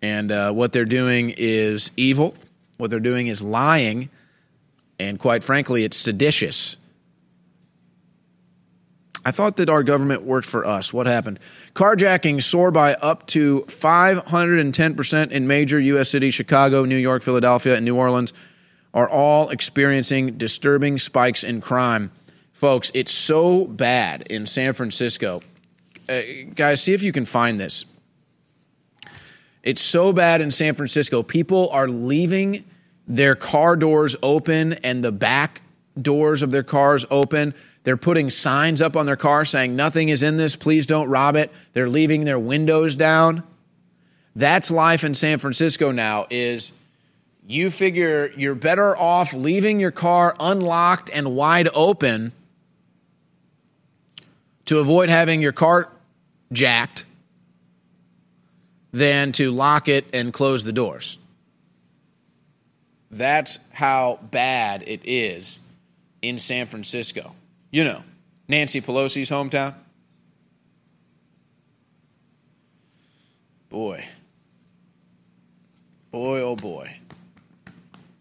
and uh, what they're doing is evil. What they're doing is lying, and quite frankly, it's seditious. I thought that our government worked for us. What happened? Carjacking soar by up to 510% in major U.S. cities Chicago, New York, Philadelphia, and New Orleans are all experiencing disturbing spikes in crime. Folks, it's so bad in San Francisco. Uh, guys, see if you can find this. It's so bad in San Francisco. People are leaving their car doors open and the back doors of their cars open. They're putting signs up on their car saying, Nothing is in this, please don't rob it. They're leaving their windows down. That's life in San Francisco now is you figure you're better off leaving your car unlocked and wide open to avoid having your car jacked than to lock it and close the doors. That's how bad it is in San Francisco. You know, Nancy Pelosi's hometown. Boy. Boy, oh boy.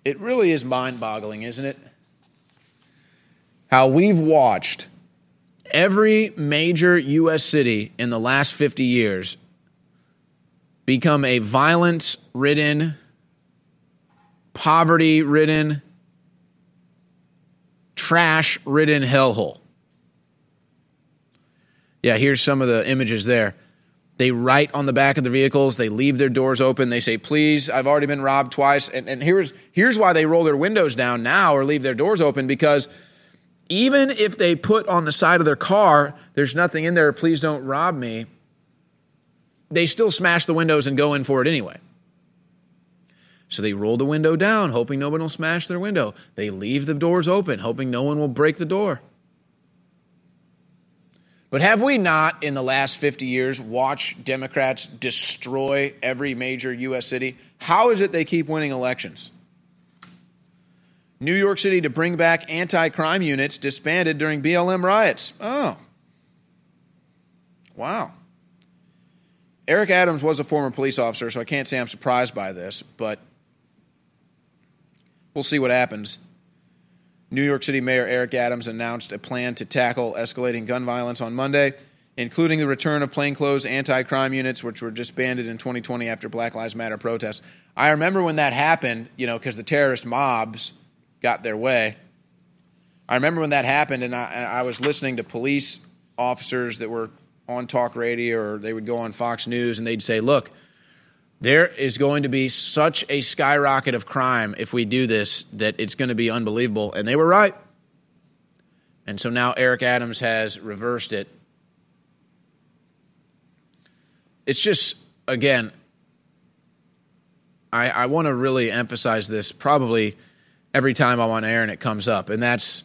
It really is mind boggling, isn't it? How we've watched every major U.S. city in the last 50 years become a violence ridden, poverty ridden, trash ridden hellhole. Yeah, here's some of the images there. They write on the back of the vehicles, they leave their doors open, they say, please, I've already been robbed twice. And, and here's, here's why they roll their windows down now or leave their doors open because even if they put on the side of their car, there's nothing in there, please don't rob me, they still smash the windows and go in for it anyway. So they roll the window down, hoping no one will smash their window. They leave the doors open, hoping no one will break the door. But have we not, in the last 50 years, watched Democrats destroy every major U.S. city? How is it they keep winning elections? New York City to bring back anti crime units disbanded during BLM riots. Oh. Wow. Eric Adams was a former police officer, so I can't say I'm surprised by this, but we'll see what happens. New York City Mayor Eric Adams announced a plan to tackle escalating gun violence on Monday, including the return of plainclothes anti crime units, which were disbanded in 2020 after Black Lives Matter protests. I remember when that happened, you know, because the terrorist mobs got their way. I remember when that happened, and I, I was listening to police officers that were on talk radio or they would go on Fox News and they'd say, look, there is going to be such a skyrocket of crime if we do this that it's going to be unbelievable. And they were right. And so now Eric Adams has reversed it. It's just, again, I, I want to really emphasize this probably every time I'm on air and it comes up. And that's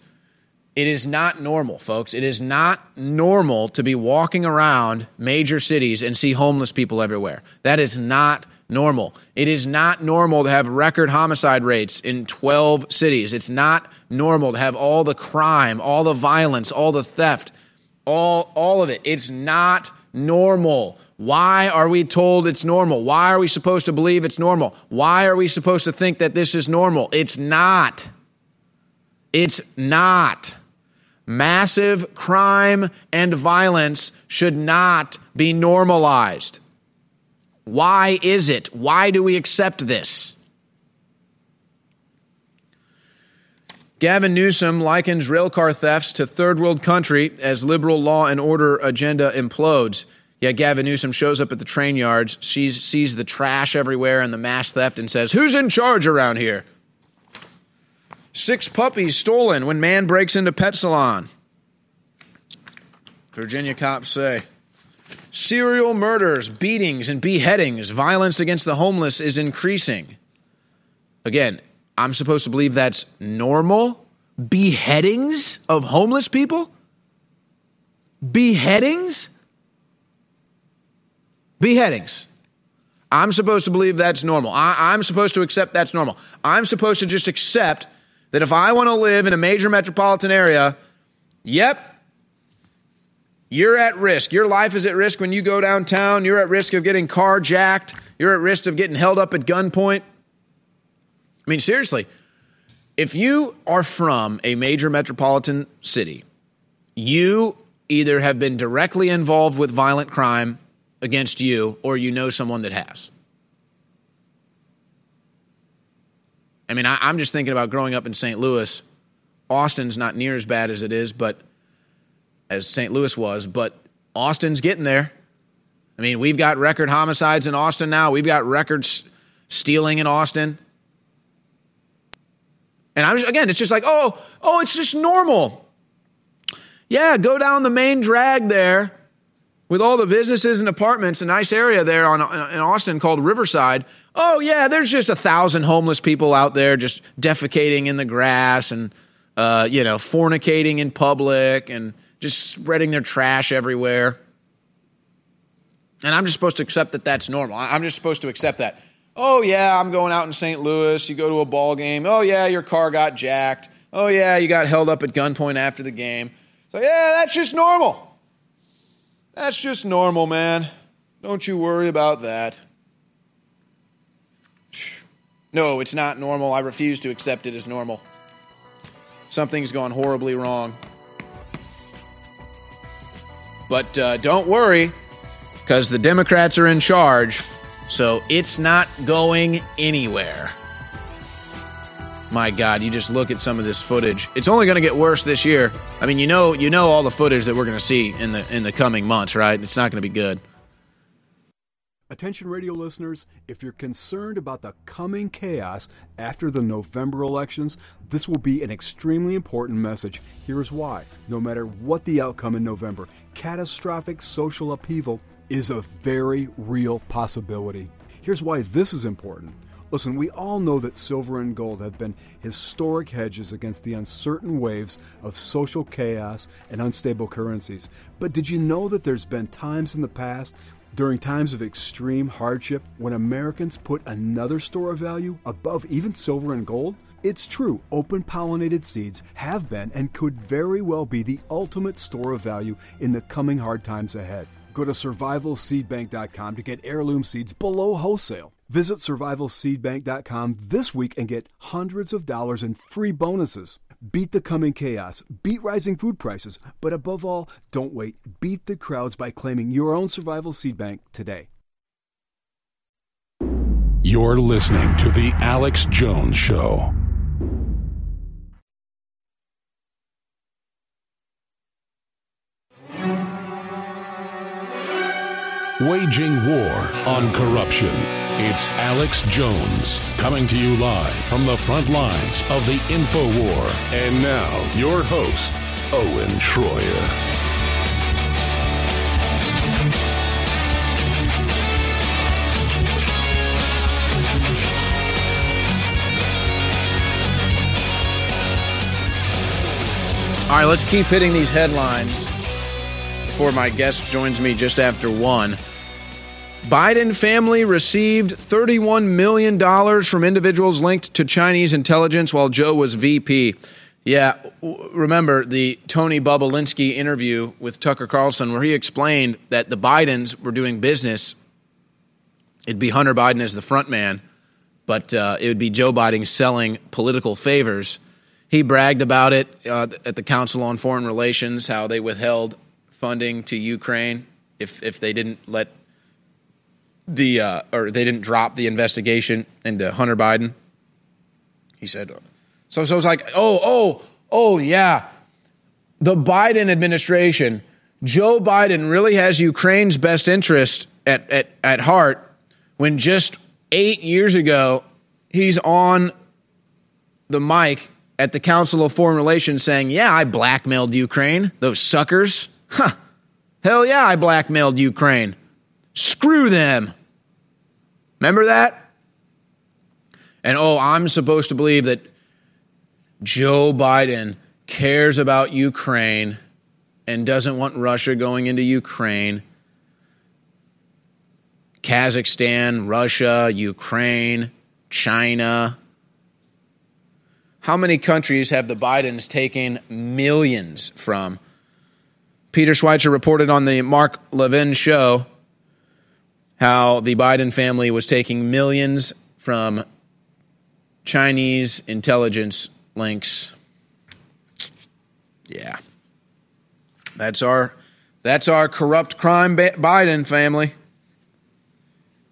it is not normal, folks. It is not normal to be walking around major cities and see homeless people everywhere. That is not normal. It is not normal to have record homicide rates in 12 cities. It's not normal to have all the crime, all the violence, all the theft, all all of it. It's not normal. Why are we told it's normal? Why are we supposed to believe it's normal? Why are we supposed to think that this is normal? It's not. It's not. Massive crime and violence should not be normalized. Why is it? Why do we accept this? Gavin Newsom likens railcar thefts to third world country as liberal law and order agenda implodes. Yeah, Gavin Newsom shows up at the train yards, sees, sees the trash everywhere and the mass theft, and says, Who's in charge around here? Six puppies stolen when man breaks into pet salon. Virginia cops say. Serial murders, beatings, and beheadings, violence against the homeless is increasing. Again, I'm supposed to believe that's normal? Beheadings of homeless people? Beheadings? Beheadings. I'm supposed to believe that's normal. I, am supposed to accept that's normal. I'm supposed to just accept that if I want to live in a major metropolitan area, yep, you're at risk. Your life is at risk when you go downtown. You're at risk of getting carjacked. You're at risk of getting held up at gunpoint. I mean, seriously, if you are from a major metropolitan city, you either have been directly involved with violent crime against you or you know someone that has. I mean, I, am just thinking about growing up in St. Louis. Austin's not near as bad as it is, but as St. Louis was, but Austin's getting there. I mean, we've got record homicides in Austin now. We've got records stealing in Austin. And I'm just, again, it's just like, oh, oh, it's just normal. Yeah, go down the main drag there with all the businesses and apartments, a nice area there on, in Austin called Riverside. Oh, yeah, there's just a thousand homeless people out there just defecating in the grass and, uh, you know, fornicating in public and just spreading their trash everywhere. And I'm just supposed to accept that that's normal. I'm just supposed to accept that. Oh, yeah, I'm going out in St. Louis. You go to a ball game. Oh, yeah, your car got jacked. Oh, yeah, you got held up at gunpoint after the game. So, yeah, that's just normal. That's just normal, man. Don't you worry about that. No, it's not normal. I refuse to accept it as normal. Something's gone horribly wrong. But uh, don't worry, because the Democrats are in charge so it's not going anywhere. My God, you just look at some of this footage. It's only going to get worse this year. I mean, you know, you know all the footage that we're going to see in the in the coming months, right? It's not going to be good. Attention radio listeners, if you're concerned about the coming chaos after the November elections, this will be an extremely important message. Here's why. No matter what the outcome in November, catastrophic social upheaval is a very real possibility. Here's why this is important. Listen, we all know that silver and gold have been historic hedges against the uncertain waves of social chaos and unstable currencies. But did you know that there's been times in the past, during times of extreme hardship, when Americans put another store of value above even silver and gold? It's true, open pollinated seeds have been and could very well be the ultimate store of value in the coming hard times ahead. Go to survivalseedbank.com to get heirloom seeds below wholesale. Visit survivalseedbank.com this week and get hundreds of dollars in free bonuses. Beat the coming chaos, beat rising food prices, but above all, don't wait. Beat the crowds by claiming your own survival seed bank today. You're listening to The Alex Jones Show. Waging war on corruption. It's Alex Jones coming to you live from the front lines of the info war. And now, your host, Owen Schroyer. All right, let's keep hitting these headlines before my guest joins me just after one. Biden family received $31 million from individuals linked to Chinese intelligence while Joe was VP. Yeah, remember the Tony Bobulinski interview with Tucker Carlson where he explained that the Bidens were doing business. It'd be Hunter Biden as the front man, but uh, it would be Joe Biden selling political favors. He bragged about it uh, at the Council on Foreign Relations, how they withheld funding to Ukraine if if they didn't let the uh, or they didn't drop the investigation into Hunter Biden. He said, so so it's like, oh oh oh yeah, the Biden administration, Joe Biden really has Ukraine's best interest at at at heart. When just eight years ago, he's on the mic at the Council of Foreign Relations saying, "Yeah, I blackmailed Ukraine, those suckers." Huh. Hell yeah, I blackmailed Ukraine. Screw them. Remember that? And oh, I'm supposed to believe that Joe Biden cares about Ukraine and doesn't want Russia going into Ukraine. Kazakhstan, Russia, Ukraine, China. How many countries have the Bidens taken millions from? Peter Schweizer reported on the Mark Levin show how the Biden family was taking millions from Chinese intelligence links. Yeah. That's our that's our corrupt crime Biden family.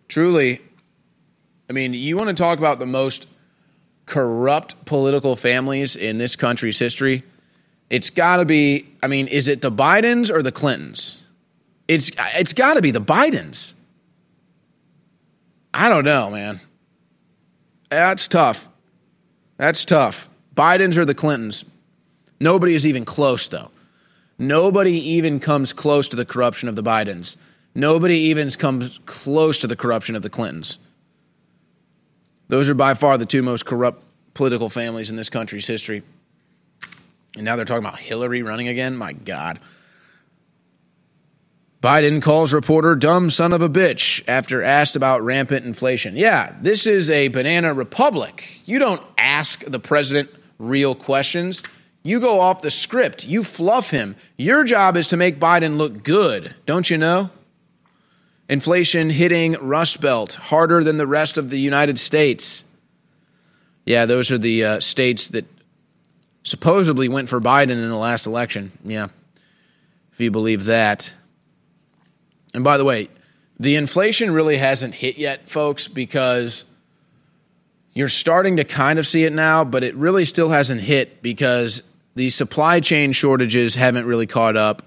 Truly. I mean, you want to talk about the most corrupt political families in this country's history? It's got to be, I mean, is it the Bidens or the Clintons? It's it's got to be the Bidens. I don't know, man. That's tough. That's tough. Bidens or the Clintons. Nobody is even close, though. Nobody even comes close to the corruption of the Bidens. Nobody even comes close to the corruption of the Clintons. Those are by far the two most corrupt political families in this country's history. And now they're talking about Hillary running again? My God. Biden calls reporter dumb son of a bitch after asked about rampant inflation. Yeah, this is a banana republic. You don't ask the president real questions. You go off the script. You fluff him. Your job is to make Biden look good, don't you know? Inflation hitting Rust Belt harder than the rest of the United States. Yeah, those are the uh, states that supposedly went for Biden in the last election. Yeah, if you believe that. And by the way, the inflation really hasn't hit yet, folks, because you're starting to kind of see it now, but it really still hasn't hit because the supply chain shortages haven't really caught up.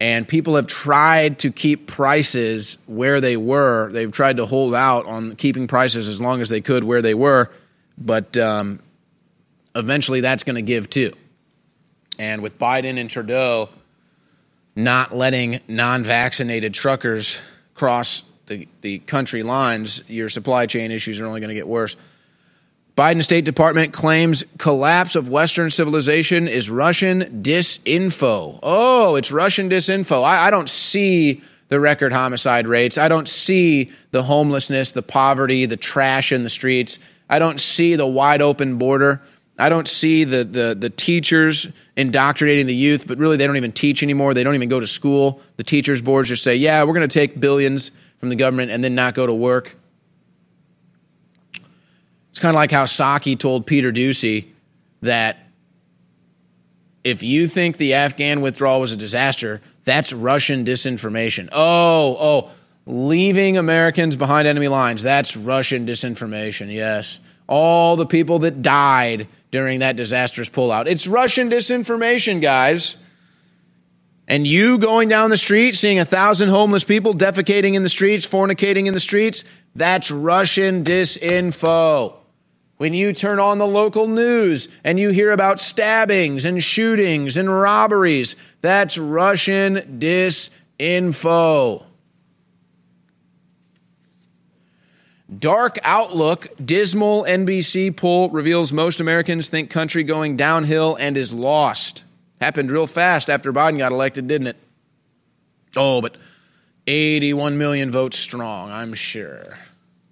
And people have tried to keep prices where they were. They've tried to hold out on keeping prices as long as they could where they were. But um, eventually that's going to give too. And with Biden and Trudeau not letting non vaccinated truckers cross the, the country lines, your supply chain issues are only going to get worse. Biden State Department claims collapse of Western civilization is Russian disinfo. Oh, it's Russian disinfo. I, I don't see the record homicide rates. I don't see the homelessness, the poverty, the trash in the streets. I don't see the wide open border. I don't see the, the, the teachers indoctrinating the youth, but really they don't even teach anymore. They don't even go to school. The teachers' boards just say, yeah, we're going to take billions from the government and then not go to work. It's kind of like how Psaki told Peter Doocy that if you think the Afghan withdrawal was a disaster, that's Russian disinformation. Oh, oh, leaving Americans behind enemy lines, that's Russian disinformation, yes. All the people that died during that disastrous pullout. It's Russian disinformation, guys. And you going down the street, seeing a thousand homeless people defecating in the streets, fornicating in the streets, that's Russian disinfo. When you turn on the local news and you hear about stabbings and shootings and robberies, that's Russian disinfo. Dark outlook, dismal NBC poll reveals most Americans think country going downhill and is lost. Happened real fast after Biden got elected, didn't it? Oh, but 81 million votes strong, I'm sure.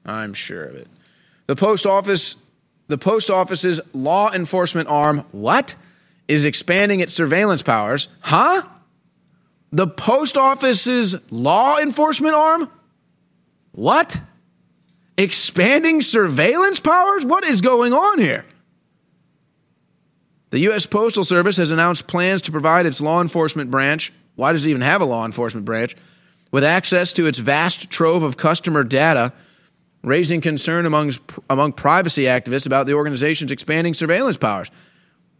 I'm sure of it. The post office the post office's law enforcement arm what? Is expanding its surveillance powers. Huh? The post office's law enforcement arm? What? Expanding surveillance powers? What is going on here? The U.S. Postal Service has announced plans to provide its law enforcement branch. Why does it even have a law enforcement branch? With access to its vast trove of customer data, raising concern among, among privacy activists about the organization's expanding surveillance powers.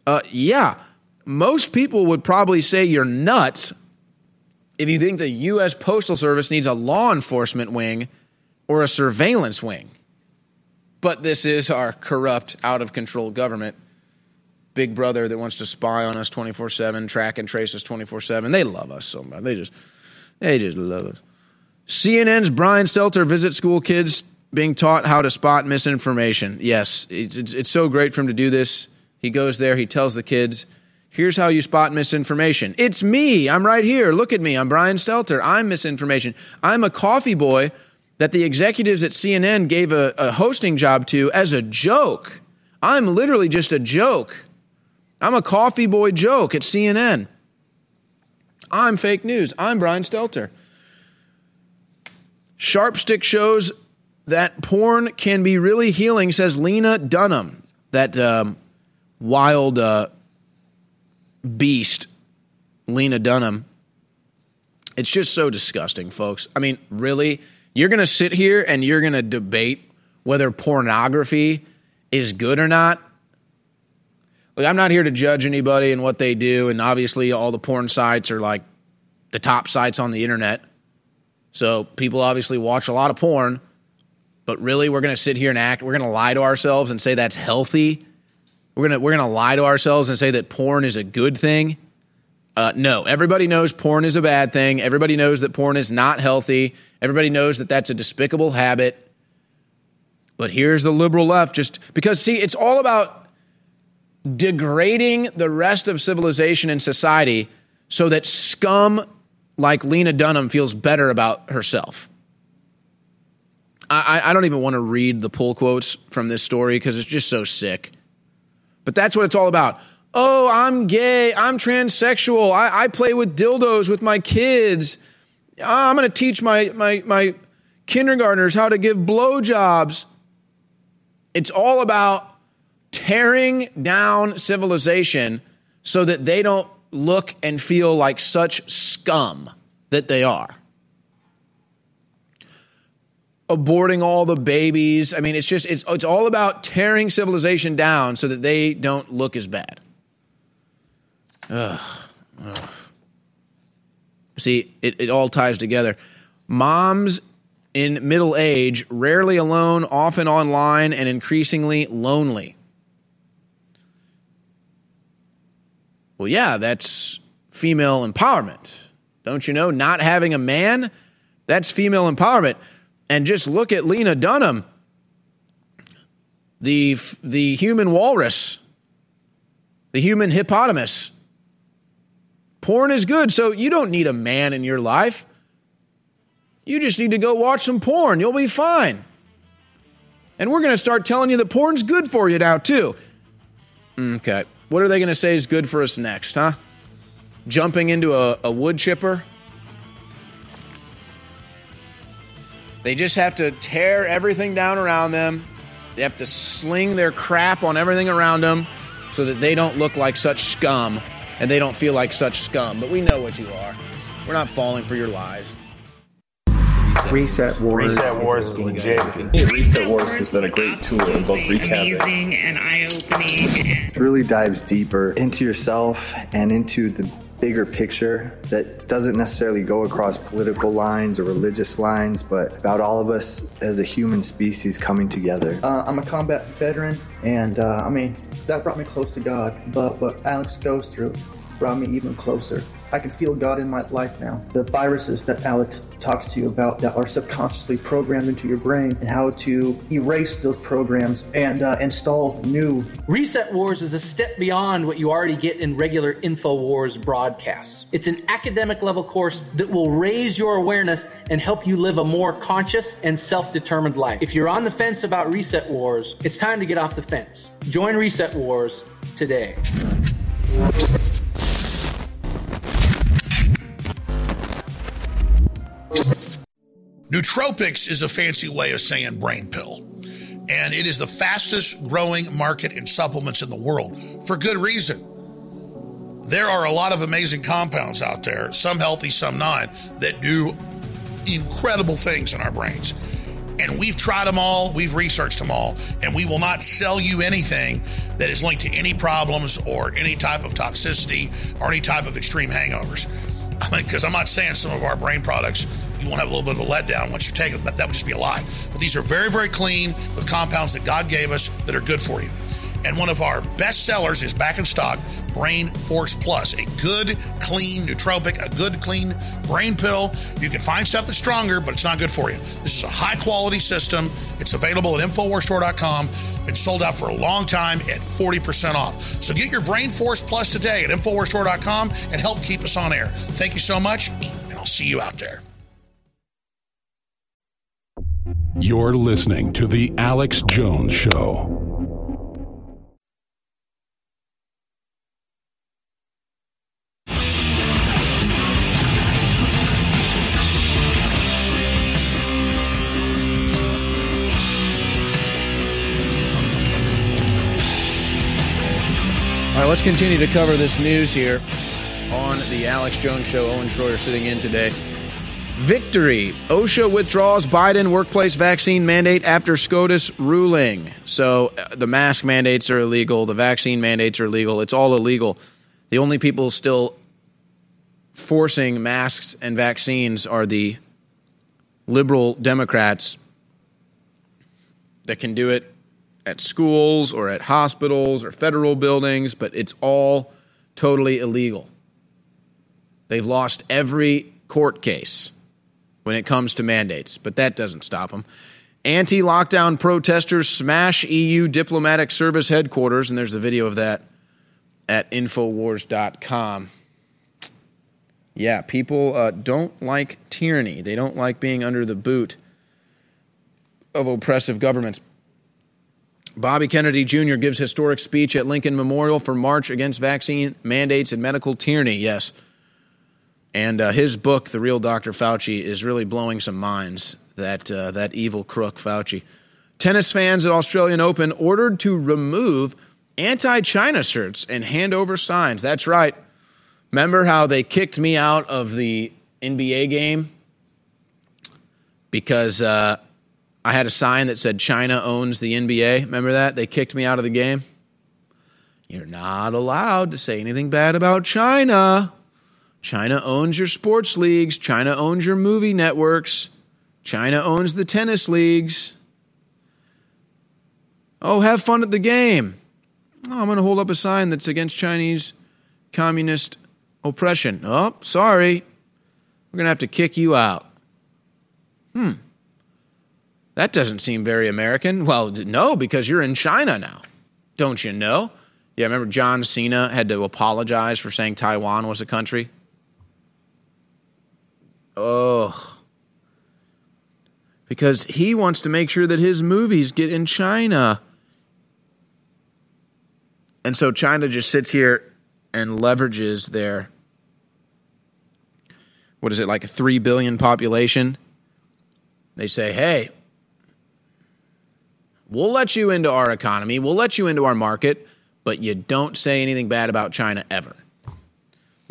Uh, yeah, most people would probably say you're nuts if you think the U.S. Postal Service needs a law enforcement wing or a surveillance wing. But this is our corrupt, out of control government. Big brother that wants to spy on us 24 7, track and trace us 24 7. They love us so much. They just, they just love us. CNN's Brian Stelter visits school kids being taught how to spot misinformation. Yes, it's, it's, it's so great for him to do this. He goes there, he tells the kids, here's how you spot misinformation. It's me. I'm right here. Look at me. I'm Brian Stelter. I'm misinformation. I'm a coffee boy that the executives at CNN gave a, a hosting job to as a joke. I'm literally just a joke. I'm a coffee boy joke at CNN. I'm fake news. I'm Brian Stelter. Sharp Stick shows that porn can be really healing, says Lena Dunham, that um, wild uh, beast, Lena Dunham. It's just so disgusting, folks. I mean, really? You're going to sit here and you're going to debate whether pornography is good or not. Look, I'm not here to judge anybody and what they do, and obviously all the porn sites are like the top sites on the internet. So people obviously watch a lot of porn, but really we're going to sit here and act, we're going to lie to ourselves and say that's healthy. We're going to we're going to lie to ourselves and say that porn is a good thing. Uh, no, everybody knows porn is a bad thing. Everybody knows that porn is not healthy. Everybody knows that that's a despicable habit. But here's the liberal left just because, see, it's all about degrading the rest of civilization and society so that scum like Lena Dunham feels better about herself. I, I don't even want to read the pull quotes from this story because it's just so sick. But that's what it's all about. Oh, I'm gay. I'm transsexual. I, I play with dildos with my kids. Ah, I'm going to teach my, my, my kindergartners how to give blowjobs. It's all about tearing down civilization so that they don't look and feel like such scum that they are. Aborting all the babies. I mean, it's just, it's, it's all about tearing civilization down so that they don't look as bad. Ugh. Ugh. See, it, it all ties together. Moms in middle age, rarely alone, often online, and increasingly lonely. Well, yeah, that's female empowerment. Don't you know? Not having a man, that's female empowerment. And just look at Lena Dunham, the, the human walrus, the human hippopotamus. Porn is good, so you don't need a man in your life. You just need to go watch some porn. You'll be fine. And we're going to start telling you that porn's good for you now, too. Mm, okay. What are they going to say is good for us next, huh? Jumping into a, a wood chipper? They just have to tear everything down around them. They have to sling their crap on everything around them so that they don't look like such scum and they don't feel like such scum. But we know what you are. We're not falling for your lies. Reset Wars. Reset Wars is legit. Yeah, Reset Wars has been a great tool in both recapping. Amazing and eye-opening. It really dives deeper into yourself and into the bigger picture that doesn't necessarily go across political lines or religious lines, but about all of us as a human species coming together. Uh, I'm a combat veteran, and uh, I mean, that brought me close to God, but what Alex goes through brought me even closer. I can feel God in my life now. The viruses that Alex talks to you about that are subconsciously programmed into your brain and how to erase those programs and uh, install new. Reset Wars is a step beyond what you already get in regular InfoWars broadcasts. It's an academic level course that will raise your awareness and help you live a more conscious and self determined life. If you're on the fence about Reset Wars, it's time to get off the fence. Join Reset Wars today. Nootropics is a fancy way of saying brain pill. And it is the fastest growing market in supplements in the world for good reason. There are a lot of amazing compounds out there, some healthy, some not, that do incredible things in our brains. And we've tried them all, we've researched them all, and we will not sell you anything that is linked to any problems or any type of toxicity or any type of extreme hangovers. I mean, because I'm not saying some of our brain products you won't have a little bit of a letdown once you take it. That, that would just be a lie. But these are very, very clean with compounds that God gave us that are good for you. And one of our best sellers is back in stock Brain Force Plus, a good, clean nootropic, a good, clean brain pill. You can find stuff that's stronger, but it's not good for you. This is a high quality system. It's available at InfoWarsStore.com. Been sold out for a long time at 40% off. So get your Brain Force Plus today at InfoWarsStore.com and help keep us on air. Thank you so much, and I'll see you out there. You're listening to The Alex Jones Show. All right, let's continue to cover this news here on the Alex Jones Show. Owen Schroyer sitting in today. Victory. OSHA withdraws Biden workplace vaccine mandate after SCOTUS ruling. So uh, the mask mandates are illegal, the vaccine mandates are illegal. It's all illegal. The only people still forcing masks and vaccines are the liberal Democrats that can do it at schools or at hospitals or federal buildings, but it's all totally illegal. They've lost every court case when it comes to mandates, but that doesn't stop them. Anti lockdown protesters smash EU diplomatic service headquarters, and there's the video of that at Infowars.com. Yeah, people uh, don't like tyranny. They don't like being under the boot of oppressive governments. Bobby Kennedy Jr. gives historic speech at Lincoln Memorial for March Against Vaccine Mandates and Medical Tyranny. Yes. And uh, his book, The Real Dr. Fauci, is really blowing some minds. That, uh, that evil crook, Fauci. Tennis fans at Australian Open ordered to remove anti China shirts and hand over signs. That's right. Remember how they kicked me out of the NBA game because uh, I had a sign that said China owns the NBA. Remember that? They kicked me out of the game. You're not allowed to say anything bad about China. China owns your sports leagues, China owns your movie networks, China owns the tennis leagues. Oh, have fun at the game. Oh, I'm going to hold up a sign that's against Chinese communist oppression. Oh, sorry. We're going to have to kick you out. Hmm. That doesn't seem very American. Well, no, because you're in China now. Don't you know? Yeah, remember John Cena had to apologize for saying Taiwan was a country? Oh. Because he wants to make sure that his movies get in China. And so China just sits here and leverages their what is it like a 3 billion population they say hey we'll let you into our economy we'll let you into our market but you don't say anything bad about china ever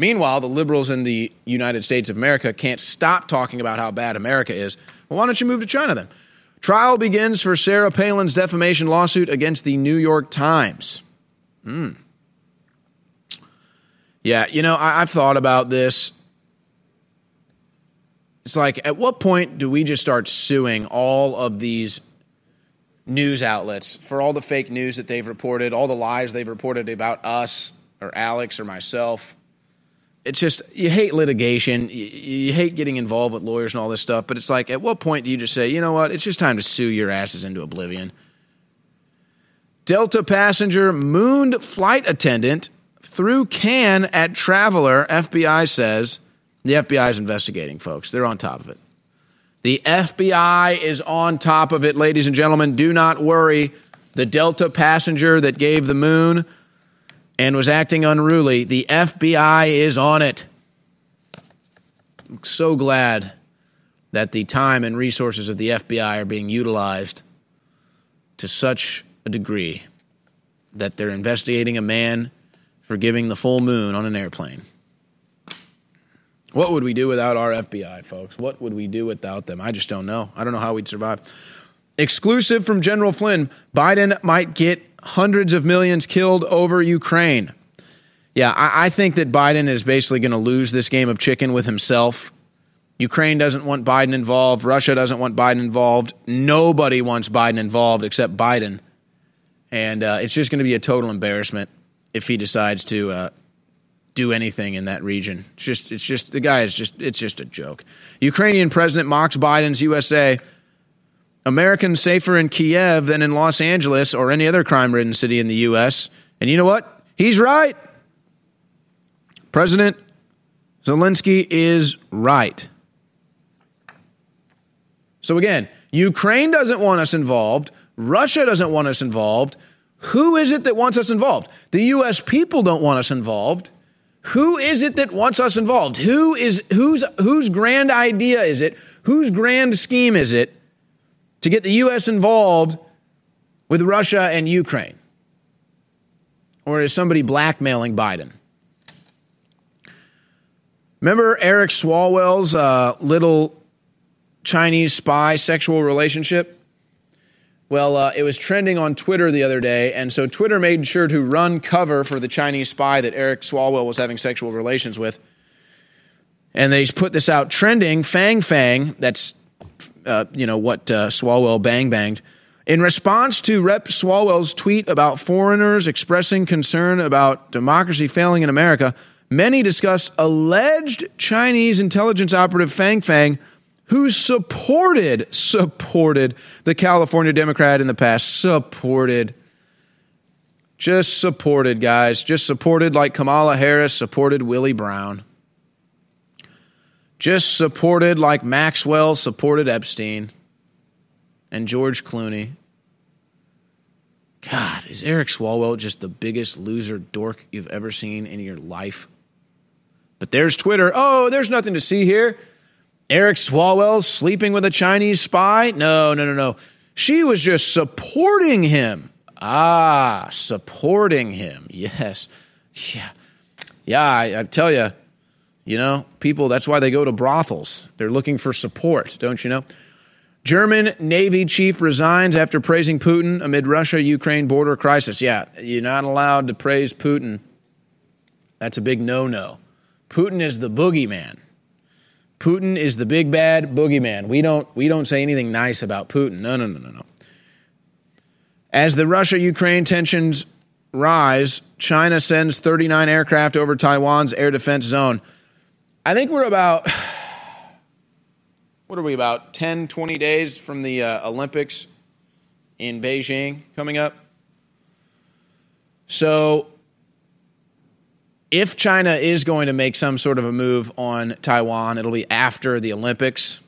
meanwhile the liberals in the united states of america can't stop talking about how bad america is well why don't you move to china then trial begins for sarah palin's defamation lawsuit against the new york times hmm yeah, you know, I, have thought about this. It's like, at what point do we just start suing all of these news outlets for all the fake news that they've reported, all the lies they've reported about us or Alex or myself? It's just, you hate litigation. You, you hate getting involved with lawyers and all this stuff. But it's like, at what point do you just say, you know what? It's just time to sue your asses into oblivion. Delta passenger mooned flight attendant threw can at Traveler, FBI says the FBI is investigating, folks. They're on top of it. The FBI is on top of it, ladies and gentlemen. Do not worry. The Delta passenger that gave the moon and was acting unruly, the FBI is on it. I'm so glad that the time and resources of the FBI are being utilized to such a degree that they're investigating a man for giving the full moon on an airplane. What would we do without our FBI, folks? What would we do without them? I just don't know. I don't know how we'd survive. Exclusive from General Flynn Biden might get hundreds of millions killed over Ukraine. Yeah, I, I think that Biden is basically going to lose this game of chicken with himself. Ukraine doesn't want Biden involved. Russia doesn't want Biden involved. Nobody wants Biden involved except Biden. And uh, it's just going to be a total embarrassment if he decides to uh, do anything in that region. It's just, it's just the guy is just, it's just a joke. Ukrainian president mocks Biden's USA. Americans safer in Kiev than in Los Angeles or any other crime-ridden city in the U.S. And you know what? He's right. President Zelensky is right. So again, Ukraine doesn't want us involved. Russia doesn't want us involved. Who is it that wants us involved? The US people don't want us involved. Who is it that wants us involved? Who is whose whose grand idea is it? Whose grand scheme is it to get the US involved with Russia and Ukraine? Or is somebody blackmailing Biden? Remember Eric Swalwell's uh, little Chinese spy sexual relationship? Well, uh, it was trending on Twitter the other day, and so Twitter made sure to run cover for the Chinese spy that Eric Swalwell was having sexual relations with. And they put this out trending. Fang Fang, that's uh, you know what uh, Swalwell bang banged. In response to Rep. Swalwell's tweet about foreigners expressing concern about democracy failing in America, many discussed alleged Chinese intelligence operative Fang Fang, who supported supported the California Democrat in the past, supported, just supported, guys, just supported like Kamala Harris supported Willie Brown, just supported like Maxwell supported Epstein and George Clooney. God, is Eric Swalwell just the biggest loser dork you've ever seen in your life? But there's Twitter. Oh, there's nothing to see here. Eric Swalwell sleeping with a Chinese spy? No, no, no, no. She was just supporting him. Ah, supporting him. Yes. Yeah. Yeah, I, I tell you, you know, people, that's why they go to brothels. They're looking for support, don't you know? German Navy chief resigns after praising Putin amid Russia Ukraine border crisis. Yeah, you're not allowed to praise Putin. That's a big no no. Putin is the boogeyman. Putin is the big bad boogeyman. We don't we don't say anything nice about Putin. No, no, no, no, no. As the Russia Ukraine tensions rise, China sends 39 aircraft over Taiwan's air defense zone. I think we're about what are we about 10 20 days from the uh, olympics in beijing coming up? So if china is going to make some sort of a move on taiwan it'll be after the olympics.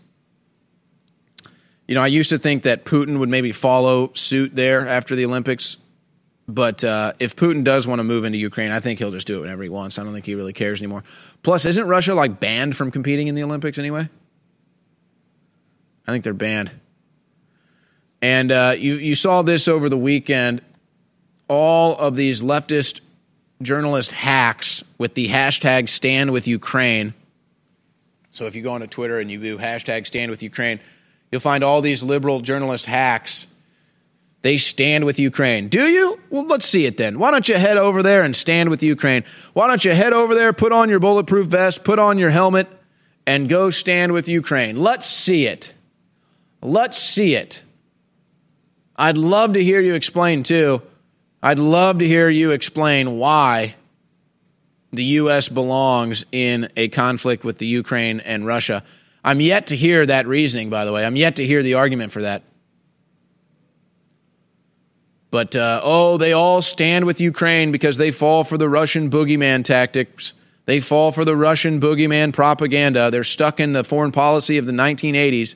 You know i used to think that putin would maybe follow suit there after the olympics but uh, if Putin does want to move into Ukraine, I think he'll just do it whenever he wants. I don't think he really cares anymore. Plus, isn't Russia like banned from competing in the Olympics anyway? I think they're banned. And uh, you you saw this over the weekend. All of these leftist journalist hacks with the hashtag Stand with Ukraine. So if you go onto Twitter and you do hashtag Stand with Ukraine, you'll find all these liberal journalist hacks. They stand with Ukraine. Do you? Well, let's see it then. Why don't you head over there and stand with Ukraine? Why don't you head over there, put on your bulletproof vest, put on your helmet, and go stand with Ukraine? Let's see it. Let's see it. I'd love to hear you explain, too. I'd love to hear you explain why the U.S. belongs in a conflict with the Ukraine and Russia. I'm yet to hear that reasoning, by the way. I'm yet to hear the argument for that. But, uh, oh, they all stand with Ukraine because they fall for the Russian boogeyman tactics. They fall for the Russian boogeyman propaganda. They're stuck in the foreign policy of the 1980s.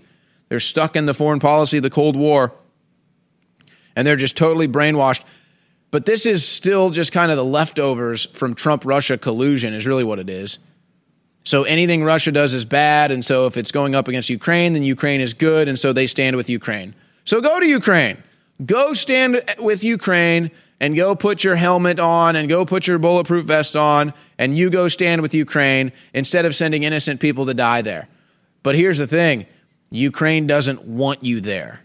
They're stuck in the foreign policy of the Cold War. And they're just totally brainwashed. But this is still just kind of the leftovers from Trump Russia collusion, is really what it is. So anything Russia does is bad. And so if it's going up against Ukraine, then Ukraine is good. And so they stand with Ukraine. So go to Ukraine. Go stand with Ukraine and go put your helmet on and go put your bulletproof vest on and you go stand with Ukraine instead of sending innocent people to die there. But here's the thing Ukraine doesn't want you there.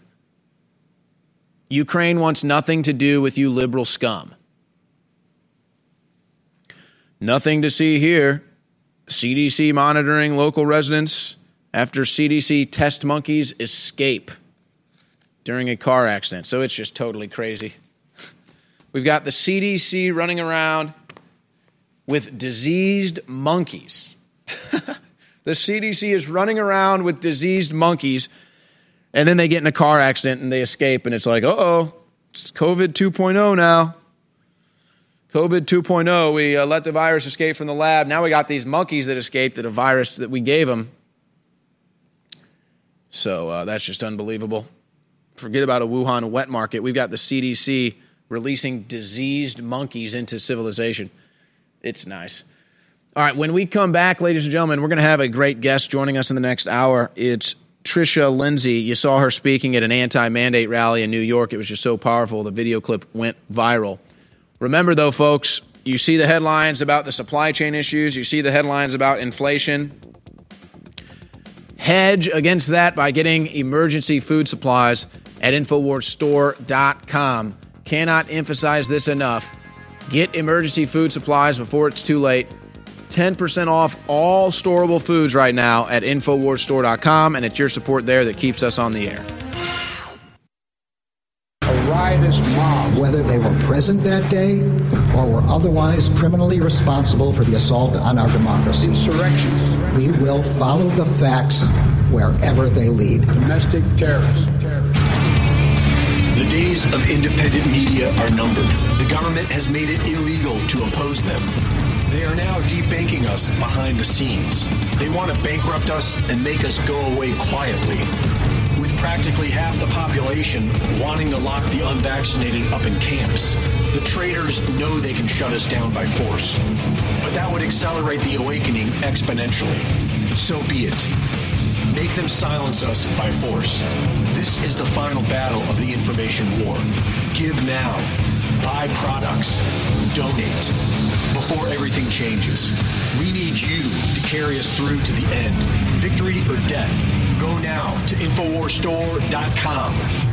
Ukraine wants nothing to do with you liberal scum. Nothing to see here. CDC monitoring local residents after CDC test monkeys escape during a car accident. So it's just totally crazy. We've got the CDC running around with diseased monkeys. the CDC is running around with diseased monkeys, and then they get in a car accident and they escape, and it's like, oh, it's COVID 2.0 now. COVID 2.0, we uh, let the virus escape from the lab. Now we got these monkeys that escaped a virus that we gave them. So uh, that's just unbelievable forget about a Wuhan wet market. We've got the CDC releasing diseased monkeys into civilization. It's nice. All right, when we come back, ladies and gentlemen, we're going to have a great guest joining us in the next hour. It's Tricia Lindsay. You saw her speaking at an anti mandate rally in New York. It was just so powerful. The video clip went viral. Remember, though, folks, you see the headlines about the supply chain issues, you see the headlines about inflation. Hedge against that by getting emergency food supplies at InfoWarsStore.com. Cannot emphasize this enough. Get emergency food supplies before it's too late. 10% off all storable foods right now at InfoWarsStore.com, and it's your support there that keeps us on the air. A riotous mob. Whether they were present that day or were otherwise criminally responsible for the assault on our democracy. Insurrections. We will follow the facts wherever they lead. Domestic terrorists. The days of independent media are numbered. The government has made it illegal to oppose them. They are now debanking us behind the scenes. They want to bankrupt us and make us go away quietly. With practically half the population wanting to lock the unvaccinated up in camps, the traitors know they can shut us down by force. But that would accelerate the awakening exponentially. So be it. Make them silence us by force. This is the final battle of the information war. Give now. Buy products. Donate. Before everything changes. We need you to carry us through to the end. Victory or death. Go now to InfoWarsStore.com.